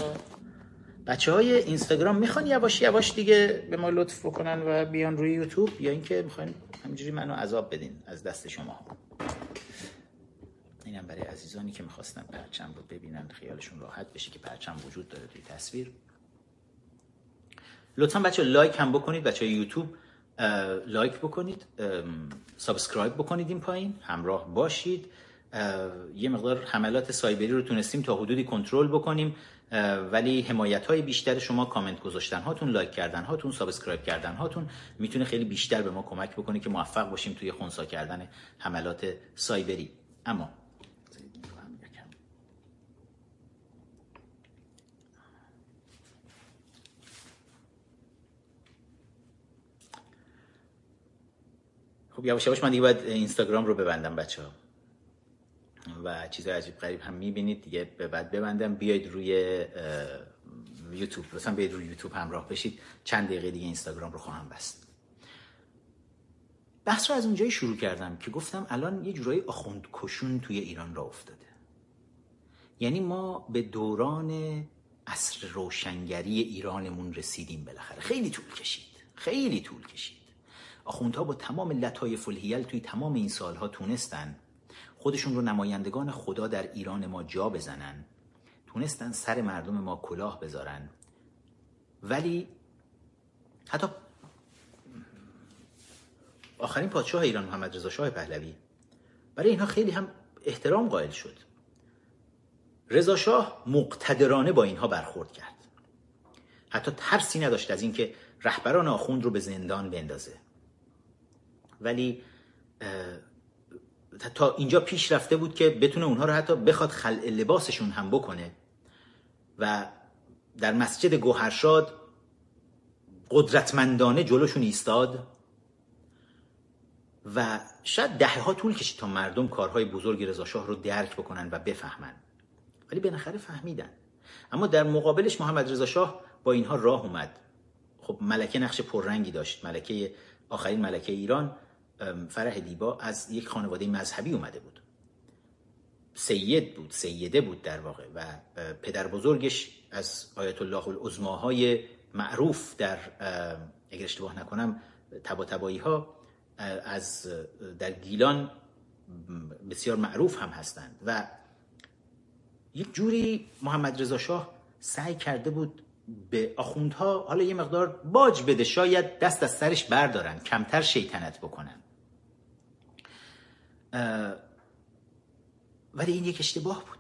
بچه های اینستاگرام می‌خوان یواش یواش دیگه به ما لطف بکنن و بیان روی یوتیوب یا اینکه می‌خواین همینجوری منو عذاب بدین از دست شما. اینم برای عزیزانی که می‌خواستن پرچم رو ببینن خیالشون راحت بشه که پرچم وجود داره توی تصویر. لطفا بچه لایک هم بکنید بچه یوتیوب لایک بکنید subscribe بکنید این پایین همراه باشید. یه مقدار حملات سایبری رو تونستیم تا حدودی کنترل بکنیم. ولی حمایت های بیشتر شما کامنت گذاشتن هاتون لایک کردن هاتون subscribe کردن هاتون می‌تونه خیلی بیشتر به ما کمک بکنه که موفق باشیم توی خونسا کردن حملات سایبری. اما خب یواش یواش من دیگه باید اینستاگرام رو ببندم بچه ها و چیزای عجیب غریب هم می‌بینید. دیگه به بعد ببندم. بیاید روی یوتیوب. لطفا بیاید روی یوتیوب همراه بشید. چند دقیقه دیگه اینستاگرام رو خواهم بست. بحث رو از اونجایی شروع کردم که گفتم الان یه جورایی آخوند کشون توی ایران را افتاده. یعنی ما به دوران عصر روشنگری ایرانمون رسیدیم بالاخره. خیلی طول کشید. خیلی طول کشید. آخوندها با تمام لطای فلهیل توی تمام این سالها تونستن خودشون رو نمایندگان خدا در ایران ما جا بزنن. تونستن سر مردم ما کلاه بذارن. ولی حتی آخرین پادشاه ایران محمد رضا شاه پهلوی برای اینها خیلی هم احترام قائل شد. رضا شاه مقتدرانه با اینها برخورد کرد. حتی ترسی نداشت از اینکه رهبران آخوند رو به زندان بندازه. ولی تا اینجا پیش رفته بود که بتونه اونها رو حتی بخواد خلع لباسشون هم بکنه. و در مسجد گوهرشاد قدرتمندانه جلوشون ایستاد و شاید دهه ها طول کشید تا مردم کارهای بزرگ رضاشاه رو درک بکنن و بفهمن. ولی بالاخره فهمیدن. اما در مقابلش محمد رضا شاه با اینها راه اومد. خب ملکه نقش پررنگی داشت. ملکه آخرین ملکه ایران. فرح دیبا از یک خانواده مذهبی اومده بود. سید بود سیده بود در واقع و پدر بزرگش از آیت الله العظماهای معروف در اگر اشتباه نکنم تبا تبایی ها از در گیلان بسیار معروف هم هستند و یک جوری محمد رضا شاه سعی کرده بود به آخوندها حالا یه مقدار باج بده شاید دست از سرش بردارن کمتر شیطنت بکنن. ولی این یک اشتباه بود.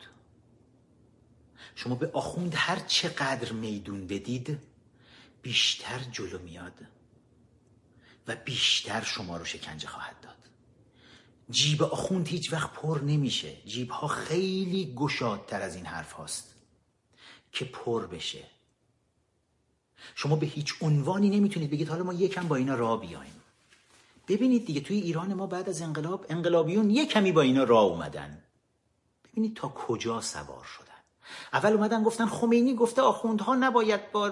شما به آخوند هر چقدر میدون بدید بیشتر جلو میاد و بیشتر شما رو شکنجه خواهد داد. جیب آخوند هیچ وقت پر نمیشه. جیب ها خیلی گشادتر از این حرف هاست که پر بشه. شما به هیچ عنوانی نمی‌تونید بگید حالا ما یکم با اینا را بیایم ببینید دیگه توی ایران ما بعد از انقلاب انقلابیون یه کمی با اینا راه اومدن. ببینید تا کجا سوار شدن. اول اومدن گفتن خمینی گفته آخوندها نباید با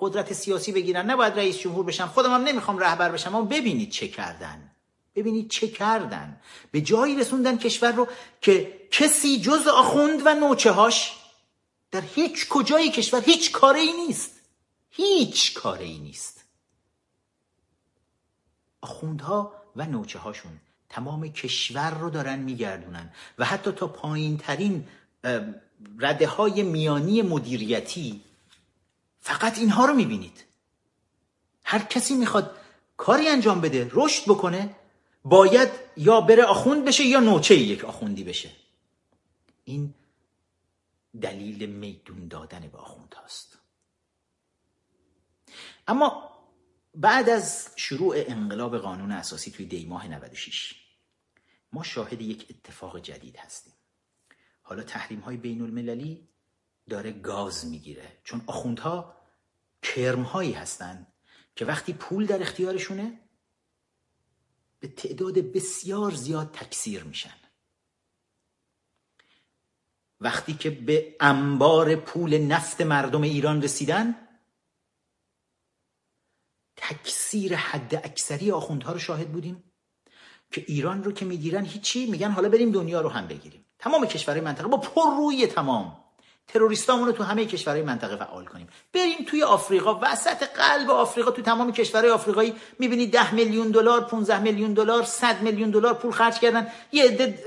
قدرت سیاسی بگیرن نباید رئیس جمهور بشن. خودم هم نمی‌خوام رهبر بشم اما ببینید چه کردن. ببینید چه کردن. به جایی رسوندن کشور رو که کسی جز آخوند و نوچه هاش در هیچ کجای کشور هیچ کاری نیست. هیچ کاره ای نیست. آخوندها و نوچه هاشون تمام کشور رو دارن میگردونن و حتی تا پایین ترین رده های میانی مدیریتی فقط اینها رو می‌بینید. هر کسی می‌خواد کاری انجام بده رشد بکنه باید یا بره آخوند بشه یا نوچه یک آخوندی بشه. این دلیل میدون دادن به آخوند هاست اما بعد از شروع انقلاب قانون اساسی توی دیماه 96 ما شاهد یک اتفاق جدید هستیم. حالا تحریم های بین المللی داره گاز می‌گیره چون آخوندها کرم هایی هستن که وقتی پول در اختیارشونه به تعداد بسیار زیاد تکثیر میشن. وقتی که به انبار پول نفت مردم ایران رسیدن تکثیر حد اکثری آخوندها رو شاهد بودیم که ایران رو که می‌گیرن هیچی میگن حالا بریم دنیا رو هم بگیریم. تمام کشورهای منطقه با پر روی تمام تروریستامون رو تو همه کشورهای منطقه فعال کنیم. بریم توی آفریقا وسط قلب آفریقا تو تمام کشورهای آفریقایی می‌بینید ده میلیون دلار 15 میلیون دلار 100 میلیون دلار پول خرج کردن. یه عده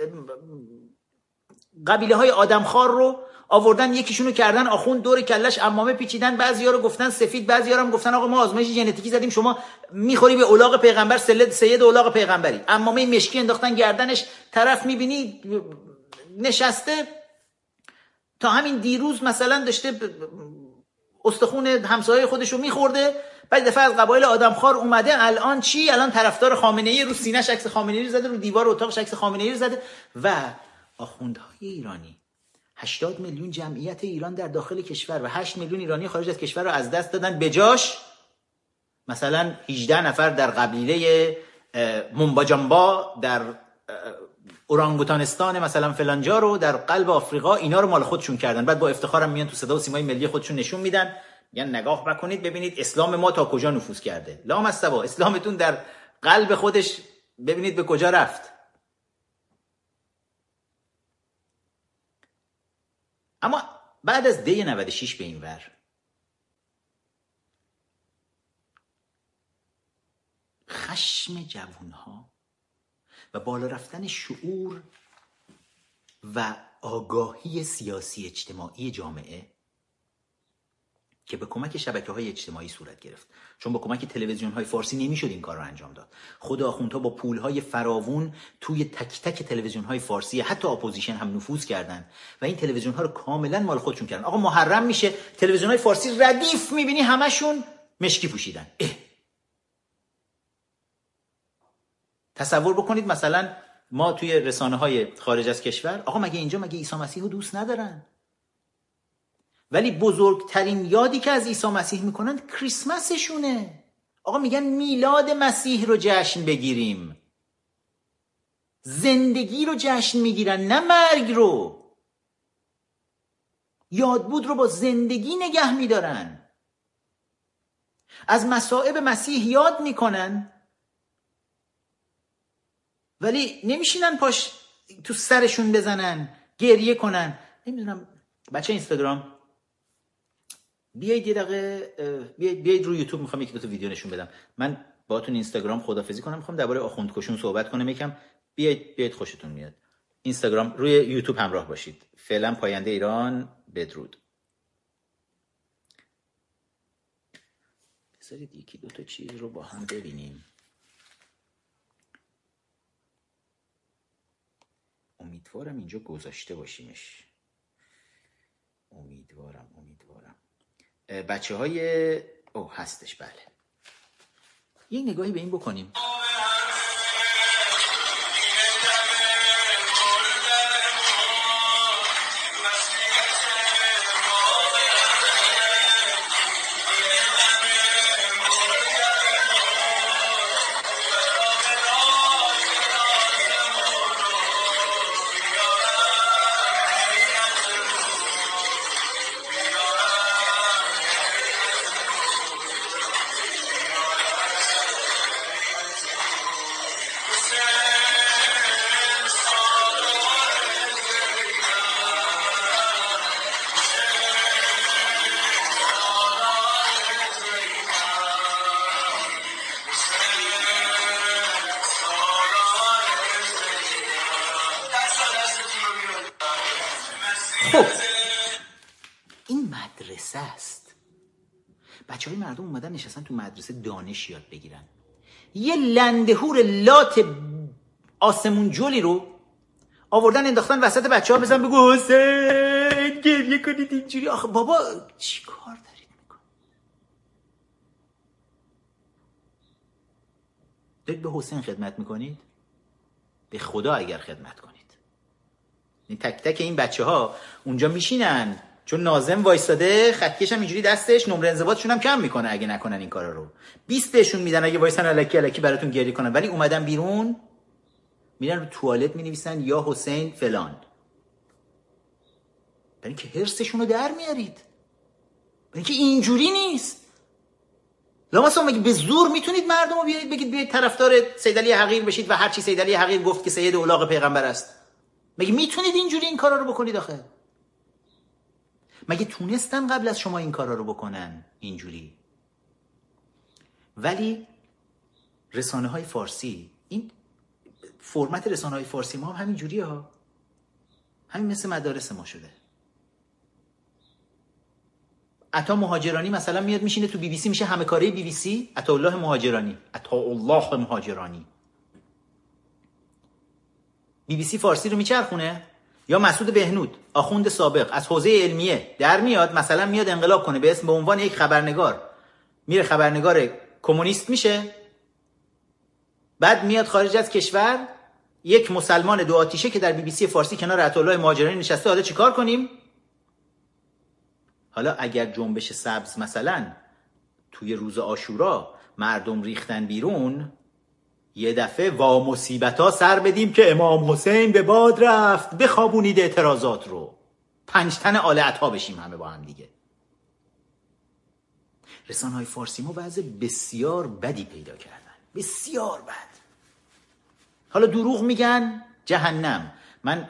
قبیله های آدمخوار رو آوردن یکیشونو کردن آخوند دور کلش امامه پیچیدن بعضیا رو گفتن سفید بعضیا هم گفتن آقا ما آزمایش ژنتیکی زدیم شما می‌خوری به اولاغ پیغمبر سلد سید اولاغ پیغمبری. امامه مشکی انداختن گردنش طرف می‌بینی نشسته. تا همین دیروز مثلا داشته استخون همسایه خودش رو میخورده. بعد دفعه از قبایل آدمخوار اومده الان چی؟ الان طرفدار خامنه ای رو سینه‌ش عکس خامنه ای رو زده رو دیوار اتاقش عکس خامنه ای رو زده. و آخوندهای ایرانی 80 میلیون جمعیت ایران در داخل کشور و 8 میلیون ایرانی خارج از کشور رو از دست دادن بجاش مثلا 18 نفر در قبیله منباجانبا در اورانگوتانستان مثلا فلانجا رو در قلب آفریقا اینا رو مال خودشون کردن. بعد با افتخارم میان تو صدا و سیمای ملی خودشون نشون میدن. میگن نگاه بکنید ببینید اسلام ما تا کجا نفوذ کرده. لام اسلامتون در قلب خودش ببینید به کجا رفت. اما بعد از دی 96 به این ور خشم جوون ها و بالا رفتن شعور و آگاهی سیاسی اجتماعی جامعه که به کمک شبکه های اجتماعی صورت گرفت. چون با کمک تلویزیون های فارسی نمی‌شد این کار رو انجام داد. خود آخوندها با پول های فراوون توی تک تک تلویزیون های فارسی حتی اپوزیشن هم نفوذ کردن و این تلویزیون ها رو کاملا مال خودشون کردن. آقا محرم میشه تلویزیون های فارسی ردیف می‌بینی همشون مشکی پوشیدن. اه. تصور بکنید مثلا ما توی رسانه های خارج از کشور آقا مگه اینجا مگه عیسی مسیح رو دوست ندارن؟ ولی بزرگترین یادی که از عیسی مسیح می‌کنن کریسمسشونه. آقا میگن میلاد مسیح رو جشن بگیریم. زندگی رو جشن می‌گیرن نه مرگ رو. یادبود رو با زندگی نگه میدارن. از مصائب مسیح یاد می‌کنن. ولی نمیشینن پاش تو سرشون بزنن گریه کنن. نمی‌دونم بچه اینستاگرام. بیایید یه دقیقه بیایید, بیایید روی یوتیوب می‌خوام یکی دو تا ویدیو نشون بدم. من باهاتون اینستاگرام خدافظی کنم می‌خوام درباره آخوند کشون صحبت کنم. یکم بیایید بیایید خوشتون میاد. اینستاگرام روی یوتیوب همراه باشید. فعلا پاینده ایران بدرود. بذارید یکی دو تا چیز رو با هم ببینیم. امیدوارم اینجا گذاشته باشیمش. امیدوارم. بچه های او هستش بله. یه نگاهی به این بکنیم. دانش یاد بگیرن. یه لندهور لات آسمون جولی رو آوردن انداختن وسط بچه ها بزن بگو حسین گریه کنید اینجوری. آخه بابا چی کار دارید میکن دارید به حسین خدمت می‌کنید؟ به خدا اگر خدمت کنید. تک تک این بچه ها اونجا میشینن. چون نازم وایستاده خطکش هم اینجوری دستش نمره انضباطشون هم کم می‌کنه اگه نکنن این کارا رو. 20 بهشون میدن اگه وایسن الکی الکی براتون گریه کنن. ولی اومدن بیرون میرن رو توالت می نویسن یا حسین فلان. برای اینکه حرسشون رو در میارید. برای اینکه اینجوری نیست. لامصب مگه به زور می‌تونید مردم رو بیارید بگید بیاید طرفدار سید علی حقیر بشید و هر چی سید علی حقیر گفت که سید اولاغ پیغمبر است. مگه می‌تونید اینجوری این کارا رو بکنید آخه؟ مگه تونستن قبل از شما این کارا رو بکنن؟ اینجوری. ولی رسانه های فارسی این فرمت رسانه های فارسی ما هم همین جوریه ها. همین مثل مدارس ما شده. عطا مهاجرانی مثلا میاد میشینه تو بی بی سی میشه همه کاره بی بی سی عطا الله مهاجرانی. عطا الله مهاجرانی. بی بی سی فارسی رو میچرخونه؟ یا مسعود بهنود آخوند سابق از حوزه علمیه. در میاد مثلا میاد انقلاب کنه به اسم به عنوان یک خبرنگار. میره خبرنگار کمونیست میشه. بعد میاد خارج از کشور. یک مسلمان دو آتیشه که در بی بی سی فارسی کنار الله مهاجرانی نشسته حالا چیکار کنیم؟ حالا اگر جنبش سبز مثلا توی روز آشورا مردم ریختن بیرون یه دفعه وا مصیبت ها سر بدیم که امام حسین به باد رفت. بخوابونید اعتراضات رو. پنج تن آل ها بشیم همه با هم دیگه. رسانه های فارسی ما وضع بسیار بدی پیدا کردن. بسیار بد. حالا دروغ میگن جهنم. من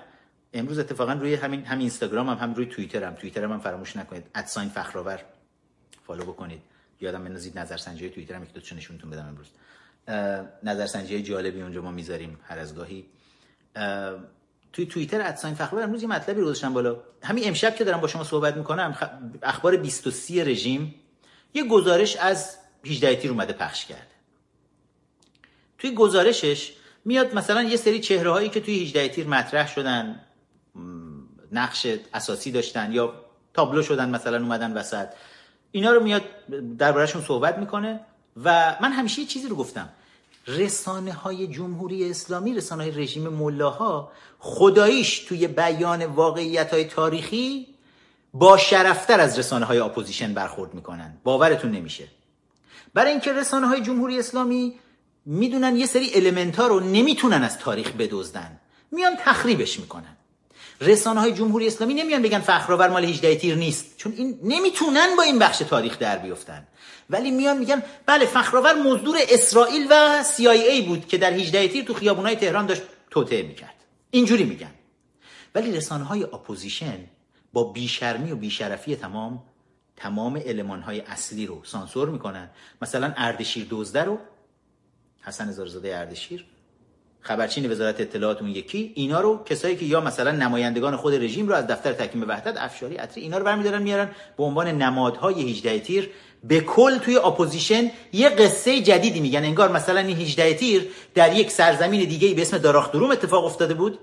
امروز اتفاقا روی همین هم اینستاگرام هم, هم روی توییترم. توییترم هم فراموش نکنید. ادساین فخرآور. فالو بکنید. یادم بندازید نظرسنجی توییترم یک دو نشونتون بدم امروز. نظرسنجی جالبی اونجا ما می‌ذاریم هر از گاهی. توی توییتر ادساین فخرآور امروز یه مطلبی گذاشتم بالا. همین امشب که دارم با شما صحبت می‌کنم اخبار 23 رژیم یه گزارش از 18 تیر اومده پخش کرده. توی گزارشش میاد مثلا یه سری چهره هایی که توی 18 تیر مطرح شدن نقش اساسی داشتن یا تابلو شدن مثلا اومدن وسط. اینا رو میاد دربارهشون صحبت می‌کنه و من همیشه یه چیزی رو گفتم. رسانه های جمهوری اسلامی رسانه های رژیم ملاها خداییش توی بیان واقعیت های تاریخی با شرفتر از رسانه های اپوزیشن برخورد می‌کنن. باورتون نمیشه. برای اینکه رسانه های جمهوری اسلامی می‌دونن یه سری element ها رو نمی‌تونن از تاریخ بدزدن. میان تخریبش می‌کنن. رسانه های جمهوری اسلامی نمیان بگن فخرآور مال 18 تیر نیست. چون این نمی‌تونن با این بخش تاریخ در بیفتن. ولی میان میگن بله فخرآور مزدور اسرائیل و CIA بود که در 18 تیر تو خیابونای تهران داشت توطئه می‌کرد. اینجوری میگن. ولی رسانه های اپوزیشن با بیشرمی و بیشرفی تمام تمام المان های اصلی رو سانسور می‌کنن. مثلا اردشیر دزده رو حسن زارزاده اردشیر خبرچین وزارت اطلاعات اون یکی اینا رو کسایی که یا مثلا نمایندگان خود رژیم رو از دفتر تحکیم وحدت افشاری عطری اینا رو برمیدارن میارن به عنوان نمادهای 18 تیر به کل توی اپوزیشن یه قصه جدیدی میگن. انگار مثلا این 18 تیر در یک سرزمین دیگه به اسم دراختروم اتفاق افتاده بود.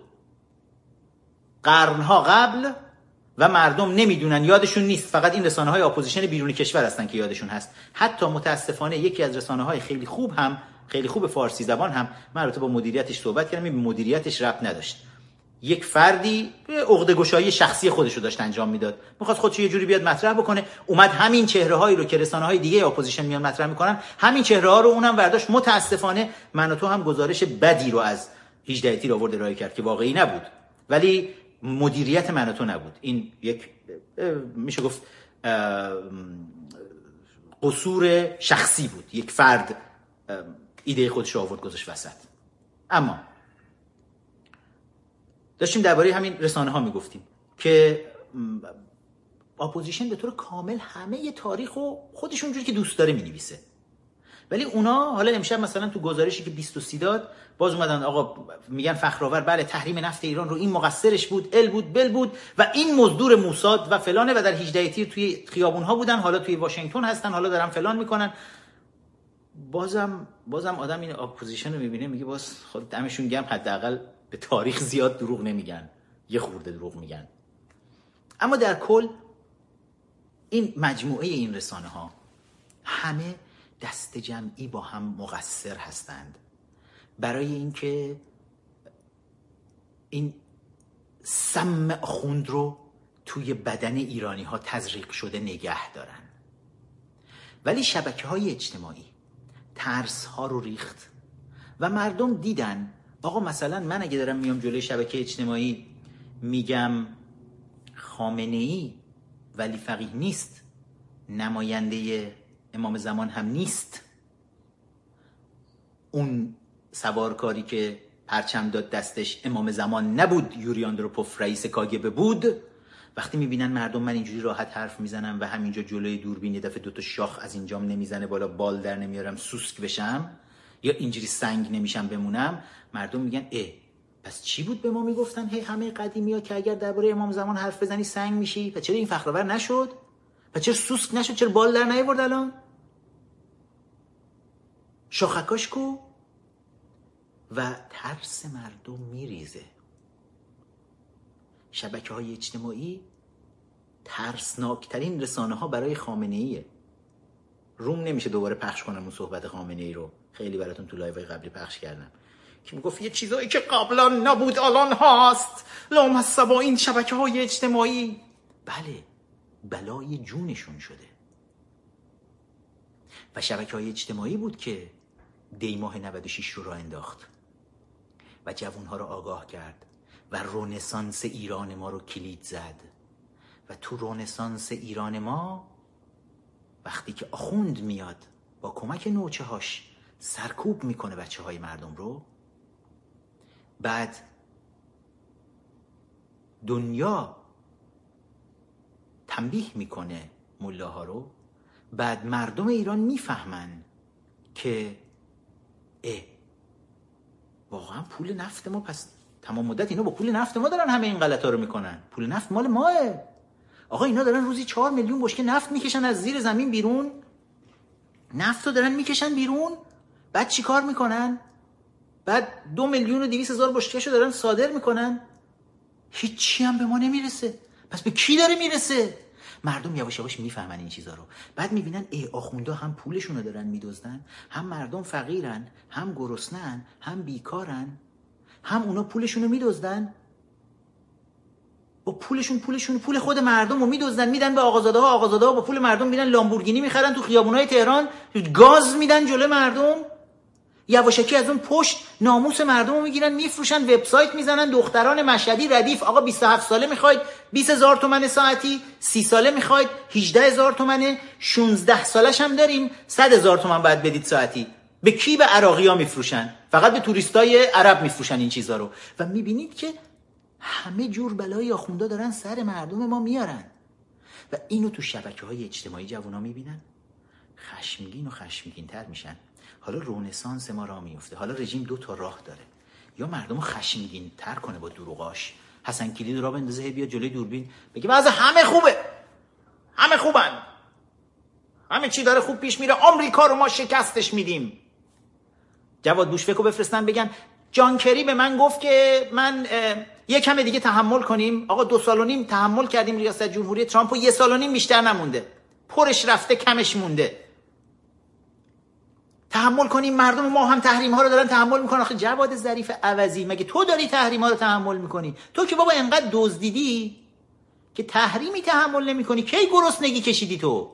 قرنها قبل و مردم نمی‌دونن یادشون نیست. فقط این رسانه های اپوزیشن بیرونی کشور هستن که یادشون هست. حتی متاسفانه یکی از رسانه های خیلی خوب هم خیلی خوب فارسی زبان هم من با مدیریتش صحبت کردم این مدیریتش ربط نداشت. یک فردی عقده گشایی شخصی خودش رو داشت انجام می‌داد. می‌خواست خودش یه جوری بیاد مطرح بکنه. اومد همین چهره هایی رو که رسانه های دیگه اپوزیشن میان مطرح می‌کنن همین چهره ها رو اونم برداشت متاسفانه من و تو هم گزارش بدی رو از 18 تیر آورد ارائه کرد که واقعی نبود. ولی مدیریت من و تو نبود. این یک میشه گفت قصور شخصی بود. یک فرد ایده خودش آورد گذاشت وسط. اما داشتیم درباره همین رسانه ها می‌گفتیم که اپوزیشن به طور کامل همه تاریخ رو خودش اونجوری که دوست داره می‌نویسه. ولی اونا حالا امشب مثلا تو گزارشی که 20 داد باز اومدن آقا میگن فخرآور بله تحریم نفت ایران رو این مقصرش بود ال بود بل بود و این مزدور موساد و فلانه و در 18 تیر توی خیابون ها بودن حالا توی واشنگتن هستن حالا دارن فلان می‌کنن. بازم بازم آدم این اپوزیشن رو می‌بینه میگه باز خود دمشون گرم حداقل به تاریخ زیاد دروغ نمیگن یه خورده دروغ میگن. اما در کل این مجموعه این رسانه ها همه دست جمعی با هم مقصر هستند. برای اینکه این سم خوند رو توی بدن ایرانی ها تزریق شده نگه دارن. ولی شبکه های اجتماعی ترس ها رو ریخت و مردم دیدن آقا مثلا من اگه دارم میام جلوی شبکه اجتماعی میگم خامنه ای ولی فقیه نیست. نماینده امام زمان هم نیست. اون سوارکاری که پرچم داد دستش امام زمان نبود یوری آندروپوف رئیس کاگبه بود. وقتی می‌بینن مردم من اینجوری راحت حرف می‌زنم و همینجا جلوی دوربین یه دفعه دوتا شاخ از اینجام نمی‌زنه بالا بال در نمیارم سوسک بشم. یا اینجوری سنگ نمیشم بمونم مردم میگن اه پس چی بود به ما می‌گفتن؟ هی همه قدیمی ها که اگر درباره امام زمان حرف بزنی سنگ میشی. و چرا این فخرآور نشد؟ و چرا سوسک نشد؟ چرا بال در نیورد الان؟ شاخکاش کو؟ و ترس مردم میریزه. شبکه های اجتماعی ترسناکترین رسانه ها برای خامنه ایه روم نمیشه دوباره پخش کنم اون صحبت خامنه ای رو. خیلی براتون تو live قبلی پخش کردم. که می‌گفت یه چیزایی که قبلا نبود الان لام با این شبکه های اجتماعی. بله بلای جونشون شده. و شبکه های اجتماعی بود که دی ماه 96 رو را انداخت. و جوانها رو آگاه کرد. و رونسانس ایران ما رو کلید زد. و تو رونسانس ایران ما وقتی که آخوند میاد با کمک نوچه هاش سرکوب می‌کنه بچه های مردم رو. بعد دنیا تنبیه می‌کنه ملاها رو. بعد مردم ایران می‌فهمن که اه واقعا پول نفت ما پس تمام مدت اینا با پول نفت ما دارن همه این غلطا رو می‌کنن. پول نفت مال ماه. آقا اینا دارن روزی چهار میلیون بشکه نفت می‌کشن از زیر زمین بیرون. نفت رو دارن می‌کشن بیرون. بعد چی کار می‌کنن؟ بعد دو میلیون و دیویس هزار بشکه دارن صادر می‌کنن. هیچی هم به ما نمی‌رسه. پس به کی داره می‌رسه؟ مردم یواش یواش می‌فهمن این چیزا رو. بعد می‌بینن ای آخوندا هم پولشون رو دارن میدزدن. هم مردم فقیرن هم گرسنن هم بیکارن. هم اونا پولشون رو میدزدن. با پولشون پولشون پول خود مردم رو میدزدن. میدن به آقازاده ها آقازاده ها با پول مردم میرن لامبورگینی می‌خرن تو خیابونای تهران. گاز میدن جلو مردم. یواشکی از اون پشت ناموس مردم رو می‌گیرن میفروشن وبسایت می‌زنن دختران مشهدی ردیف. آقا 27 ساله می‌خواید 20 هزار تومن ساعتی. 30 ساله می‌خواید 18 هزار تومنه. 16 سالش هم داریم 100 هزار تومن باید بدید ساعتی. به کی به عراقی ها میفروشن؟ فقط به توریستای عرب میفروشن این چیزا رو. و می‌بینید که همه جور بلای آخوندا دارن سر مردم ما میارن. و اینو تو شبکه های اجتماعی جوونا می‌بینن. خشمگین و خشمگین تر میشن. حالا رونسانس ما را میفته حالا رژیم دو تا راه داره. یا مردم خشمگین تر کنه با دروغاش. حسن کلید را بندازه بیا جلوی دوربین. بگه بعض همه خوبه. همه خوبن. همه چی داره خوب پیش میره. آمریکا رو ما شکستش میدیم. جواد بوشفکو بفرستن بگن جان کری به من گفت که من یه کم دیگه تحمل کنیم. آقا دو سال و نیم تحمل کردیم ریاست جمهوری ترامپ و یه سال و نیم بیشتر نمونده. پرش رفته کمش مونده. تحمل کنیم مردم ما هم تحریم ها رو دارن تحمل می‌کنن. آخه جواد ظریف عوضی مگه تو داری تحریم ها رو تحمل می‌کنی؟ تو که بابا انقدر دزدیدی که تحریمی تحمل نمی‌کنی. کی گرسنگی کشیدی تو؟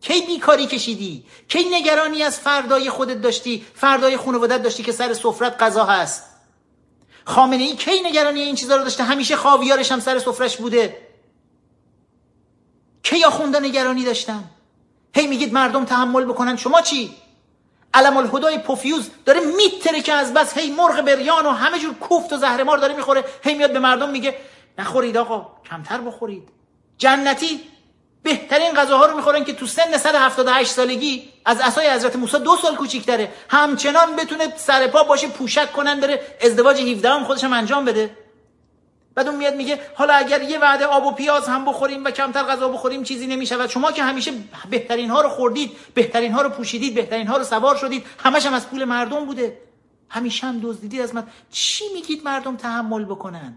کی بیکاری کشیدی؟ کی نگرانی از فردای خودت داشتی؟ فردای خانوادت داشتی که سر سفرت غذا هست. خامنه ای کی نگرانی این چیزا رو داشته؟ همیشه خاویارش هم سر سفرش بوده. کی آخونده نگرانی داشتن؟ هی میگید مردم تحمل بکنن. شما چی؟ علم الهدای پوفیوز داره میتره که از بس هی مرغ بریان و همه جور کوفت و زهرمار داره می‌خوره هی میاد به مردم میگه نخورید آقا کمتر بخورید. جنتی بهترین غذاها رو می‌خورن که تو سن 178 سالگی از اسای حضرت موسی دو سال کوچیک‌تره. همچنان بتونه سر پا باشه پوشک کنن بره ازدواج 17 هم خودش هم انجام بده. بعد اون میاد میگه حالا اگر یه وعده آب و پیاز هم بخوریم و کمتر غذا بخوریم چیزی نمی‌شود. شما که همیشه بهترین ها رو خوردید بهترین ها رو پوشیدید بهترین ها رو سوار شدید همش هم از پول مردم بوده. همیشه هم دزدیدید از من. چی میگید مردم تحمل بکنن؟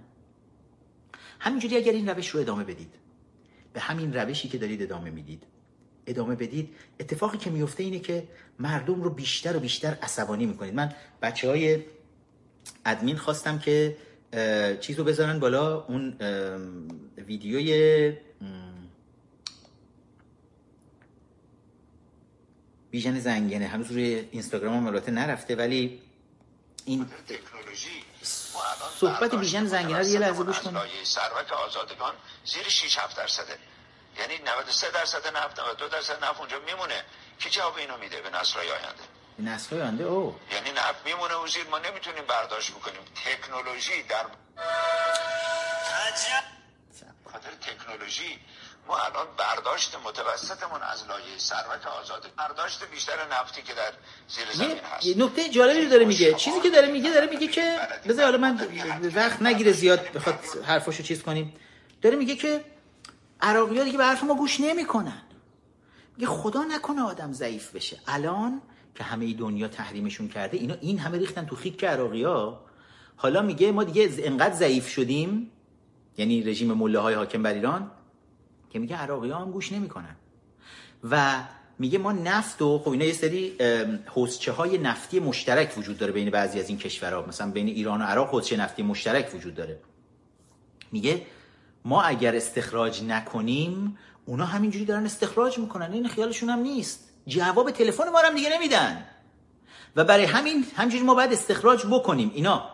همینجوری اگر این روش رو ادامه بدید. به همین روشی که دارید ادامه می‌دید. ادامه بدید. اتفاقی که میفته اینه که مردم رو بیشتر و بیشتر عصبانی می‌کنید. من بچه های ادمین خواستم که چیز رو بذارن بالا اون ویدیوی ویژن زنگنه. هنوز روی اینستاگرام هم نرفته ولی این صحبت ویژن زنگنه رو یه لحظه گوش کنید. ثروت آزادگان زیر 6 7 درصده. یعنی 93 درصد نفت 92 درصد نفت اونجا میمونه. کی جواب اینو میده به نسل‌های آینده؟ نسل آینده او. یعنی نفت میمونه و زیر ما نمی‌تونیم برداشت بکنیم. تکنولوژی در خاطر تکنولوژی ما الان برداشت متوسطمون از لایه ثروت آزاد. برداشت بیشتر نفتی که در زیر زمین هست. یه نکته جالبی داره میگه. چیزی که داره میگه داره میگه که بذار حالا من وقت نگیره زیاد بخواد حرفاشو چیز کنیم. داره میگه که عراقی ها دیگه به حرف ما گوش نمی‌کنن. میگه خدا نکنه آدم ضعیف بشه. الان که همه دنیا تحریمشون کرده اینا این همه ریختن تو خیک عراقی ها حالا میگه ما دیگه انقدر ضعیف شدیم یعنی رژیم مله های حاکم بر ایران که میگه عراقی ها هم گوش نمی‌کنن. و میگه ما نفت و خب اینا یه سری حوزچه های نفتی مشترک وجود داره بین بعضی از این کشورها. مثلا بین ایران و عراق حوزچه نفتی مشترک وجود داره. میگه ما اگر استخراج نکنیم اونا همینجوری دارن استخراج می‌کنن این خیالشون هم نیست. جواب تلفن ما هم دیگه نمیدن. و برای همین همینجوری ما باید استخراج بکنیم. اینا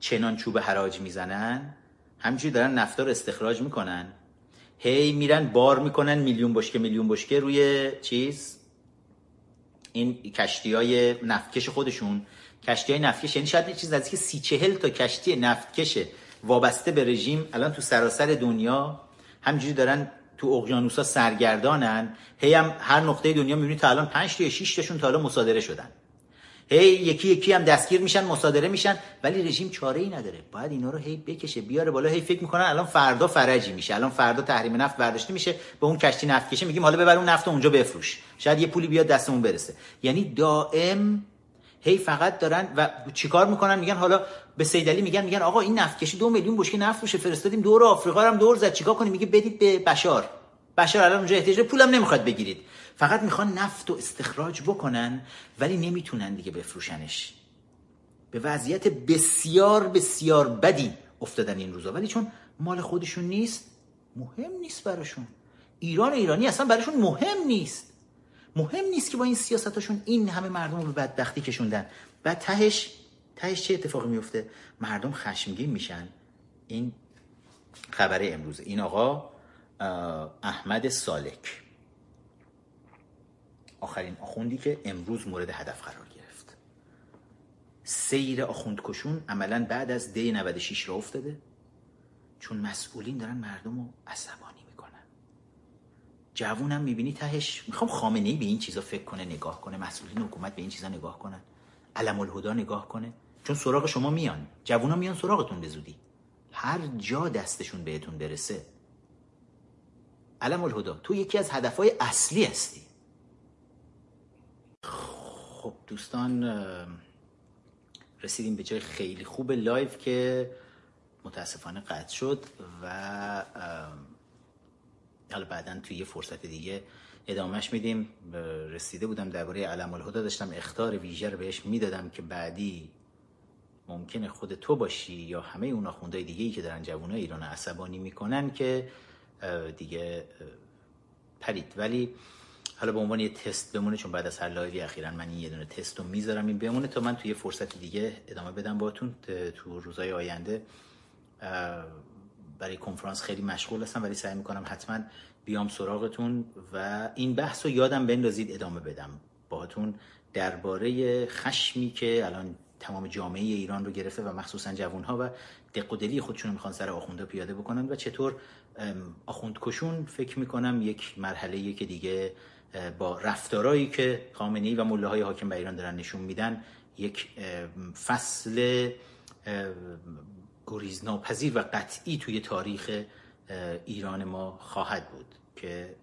چنان چوب حراج می‌زنن همینجوری دارن نفتا رو استخراج می‌کنن. هی میرن بار می‌کنن میلیون بشکه میلیون بشکه روی چیز؟ این کشتی های نفتکش خودشون. کشتی های نفتکش یعنی شاید چیز که سی چهل تا کشتی نفتکش وابسته به رژیم الان تو سراسر دنیا همینجوری دارن تو اقیانوسا سرگردانن هی هم هر نقطه دنیا می‌بینید تا الان 5 تا یا 6 تاشون تا الان مصادره شدن. هی یکی یکی هم دستگیر میشن مصادره میشن ولی رژیم چاره ای نداره. باید اینا رو هی بکشه بیاره بالا هی فکر می‌کنن الان فردا فرجی میشه الان فردا تحریم نفت برداشته میشه به اون کشتی نفت کشه میگیم حالا ببر اون نفت اونجا بفروش. شاید یه پولی بیاد دستمون برسه. یعنی دائم هی فقط دارن و چیکار می‌کنن؟ میگن حالا به سیدلی میگن میگن آقا این نفت کشی دو میلیون بشکه نفت روشه فرستادیم دور آفریقا هم دور زد. چیکار کنیم؟ میگه بدید به بشار. بشار الان اونجا احتیاج پولم نمی‌خواد بگیرید. فقط می‌خوان نفت و استخراج بکنن ولی نمی‌تونن دیگه بفروشنش. به وضعیت بسیار بسیار بدی افتادن این روزا. ولی چون مال خودشون نیست مهم نیست براشون. ایران ایرانی اصلا براشون مهم نیست. مهم نیست که با این سیاستاشون این همه مردم رو به بدبختی کشوندن. بعد تهش تهش چه اتفاقی میفته؟ مردم خشمگین میشن. این خبر امروز. این آقا احمد سالک. آخرین آخوندی که امروز مورد هدف قرار گرفت. سیر آخوندکشون عملا بعد از دی 96 را افتاده. چون مسئولین دارن مردم رو عصبانی جوونم می‌بینی تهش می‌خوام خامنه ای به این چیزا فکر کنه نگاه کنه. مسئولین حکومت به این چیزا نگاه کنن. علم الهدا نگاه کنه. چون سراغ شما میان. جوونا میان سراغتون به زودی. هر جا دستشون بهتون برسه. علم الهدا تو یکی از هدفهای اصلی هستی. خب دوستان رسیدیم به جای خیلی خوب لایف که متاسفانه قطع شد و حالا بعدا توی یه فرصت دیگه ادامهش میدیم. رسیده بودم درباره علم الهدا داشتم اختار ویژه رو بهش می‌دادم که بعدی ممکنه خود تو باشی یا همه اون آخوندهای دیگه ای که دارن جوانای ایران عصبانی می‌کنن که دیگه پرید. ولی حالا به عنوان یه تست بمونه چون بعد از هر لایوی اخیرا من این یه دونه تست رو می‌ذارم این بمونه تا من توی یه فرصت دیگه ادامه بدم باتون تو روزهای آینده برای کنفرانس خیلی مشغول هستم ولی سعی می‌کنم حتما بیام سراغتون و این بحث رو یادم بندازید ادامه بدم باهاتون. درباره خشمی که الان تمام جامعه ایران رو گرفته و مخصوصا جوانها و دق و دلی خودشون می‌خوان سر آخونده پیاده بکنن و چطور آخوند کشون فکر می‌کنم یک مرحله که دیگه با رفتارهایی که خامنه‌ای و مله های حاکم بر ایران دارن نشون میدن یک فصل گریزناپذیر و قطعی توی تاریخ ایران ما خواهد بود که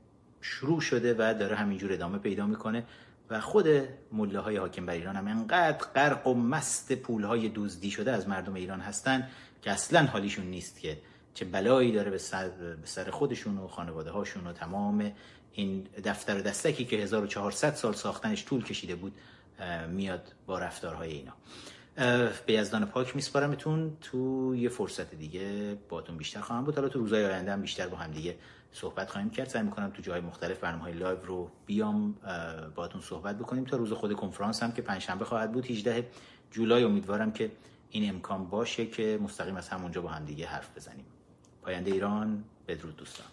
شروع شده و داره همینجور ادامه پیدا می‌کنه. و خود مله های حاکم بر ایران هم انقدر غرق و مست پول های دزدی شده از مردم ایران هستن که اصلا حالیشون نیست که چه بلایی داره به سر, به سر خودشون و خانواده هاشون و تمام این دفتر و دستکی که 1400 سال ساختنش طول کشیده بود میاد با رفتارهای اینا. به یزدان پاک میسپارمتون تو یه فرصت دیگه باتون بیشتر خواهم بود. حالا تو روزهای آینده هم بیشتر با هم دیگه صحبت خواهیم کرد. سعی می‌کنم تو جای مختلف برنامه های live رو بیام باتون صحبت بکنیم. تا روز خود کنفرانس هم که پنجشنبه خواهد بود 18 جولای. امیدوارم که این امکان باشه که مستقیم از همونجا با هم دیگه حرف بزنیم. پاینده ایران بدرود دوستان.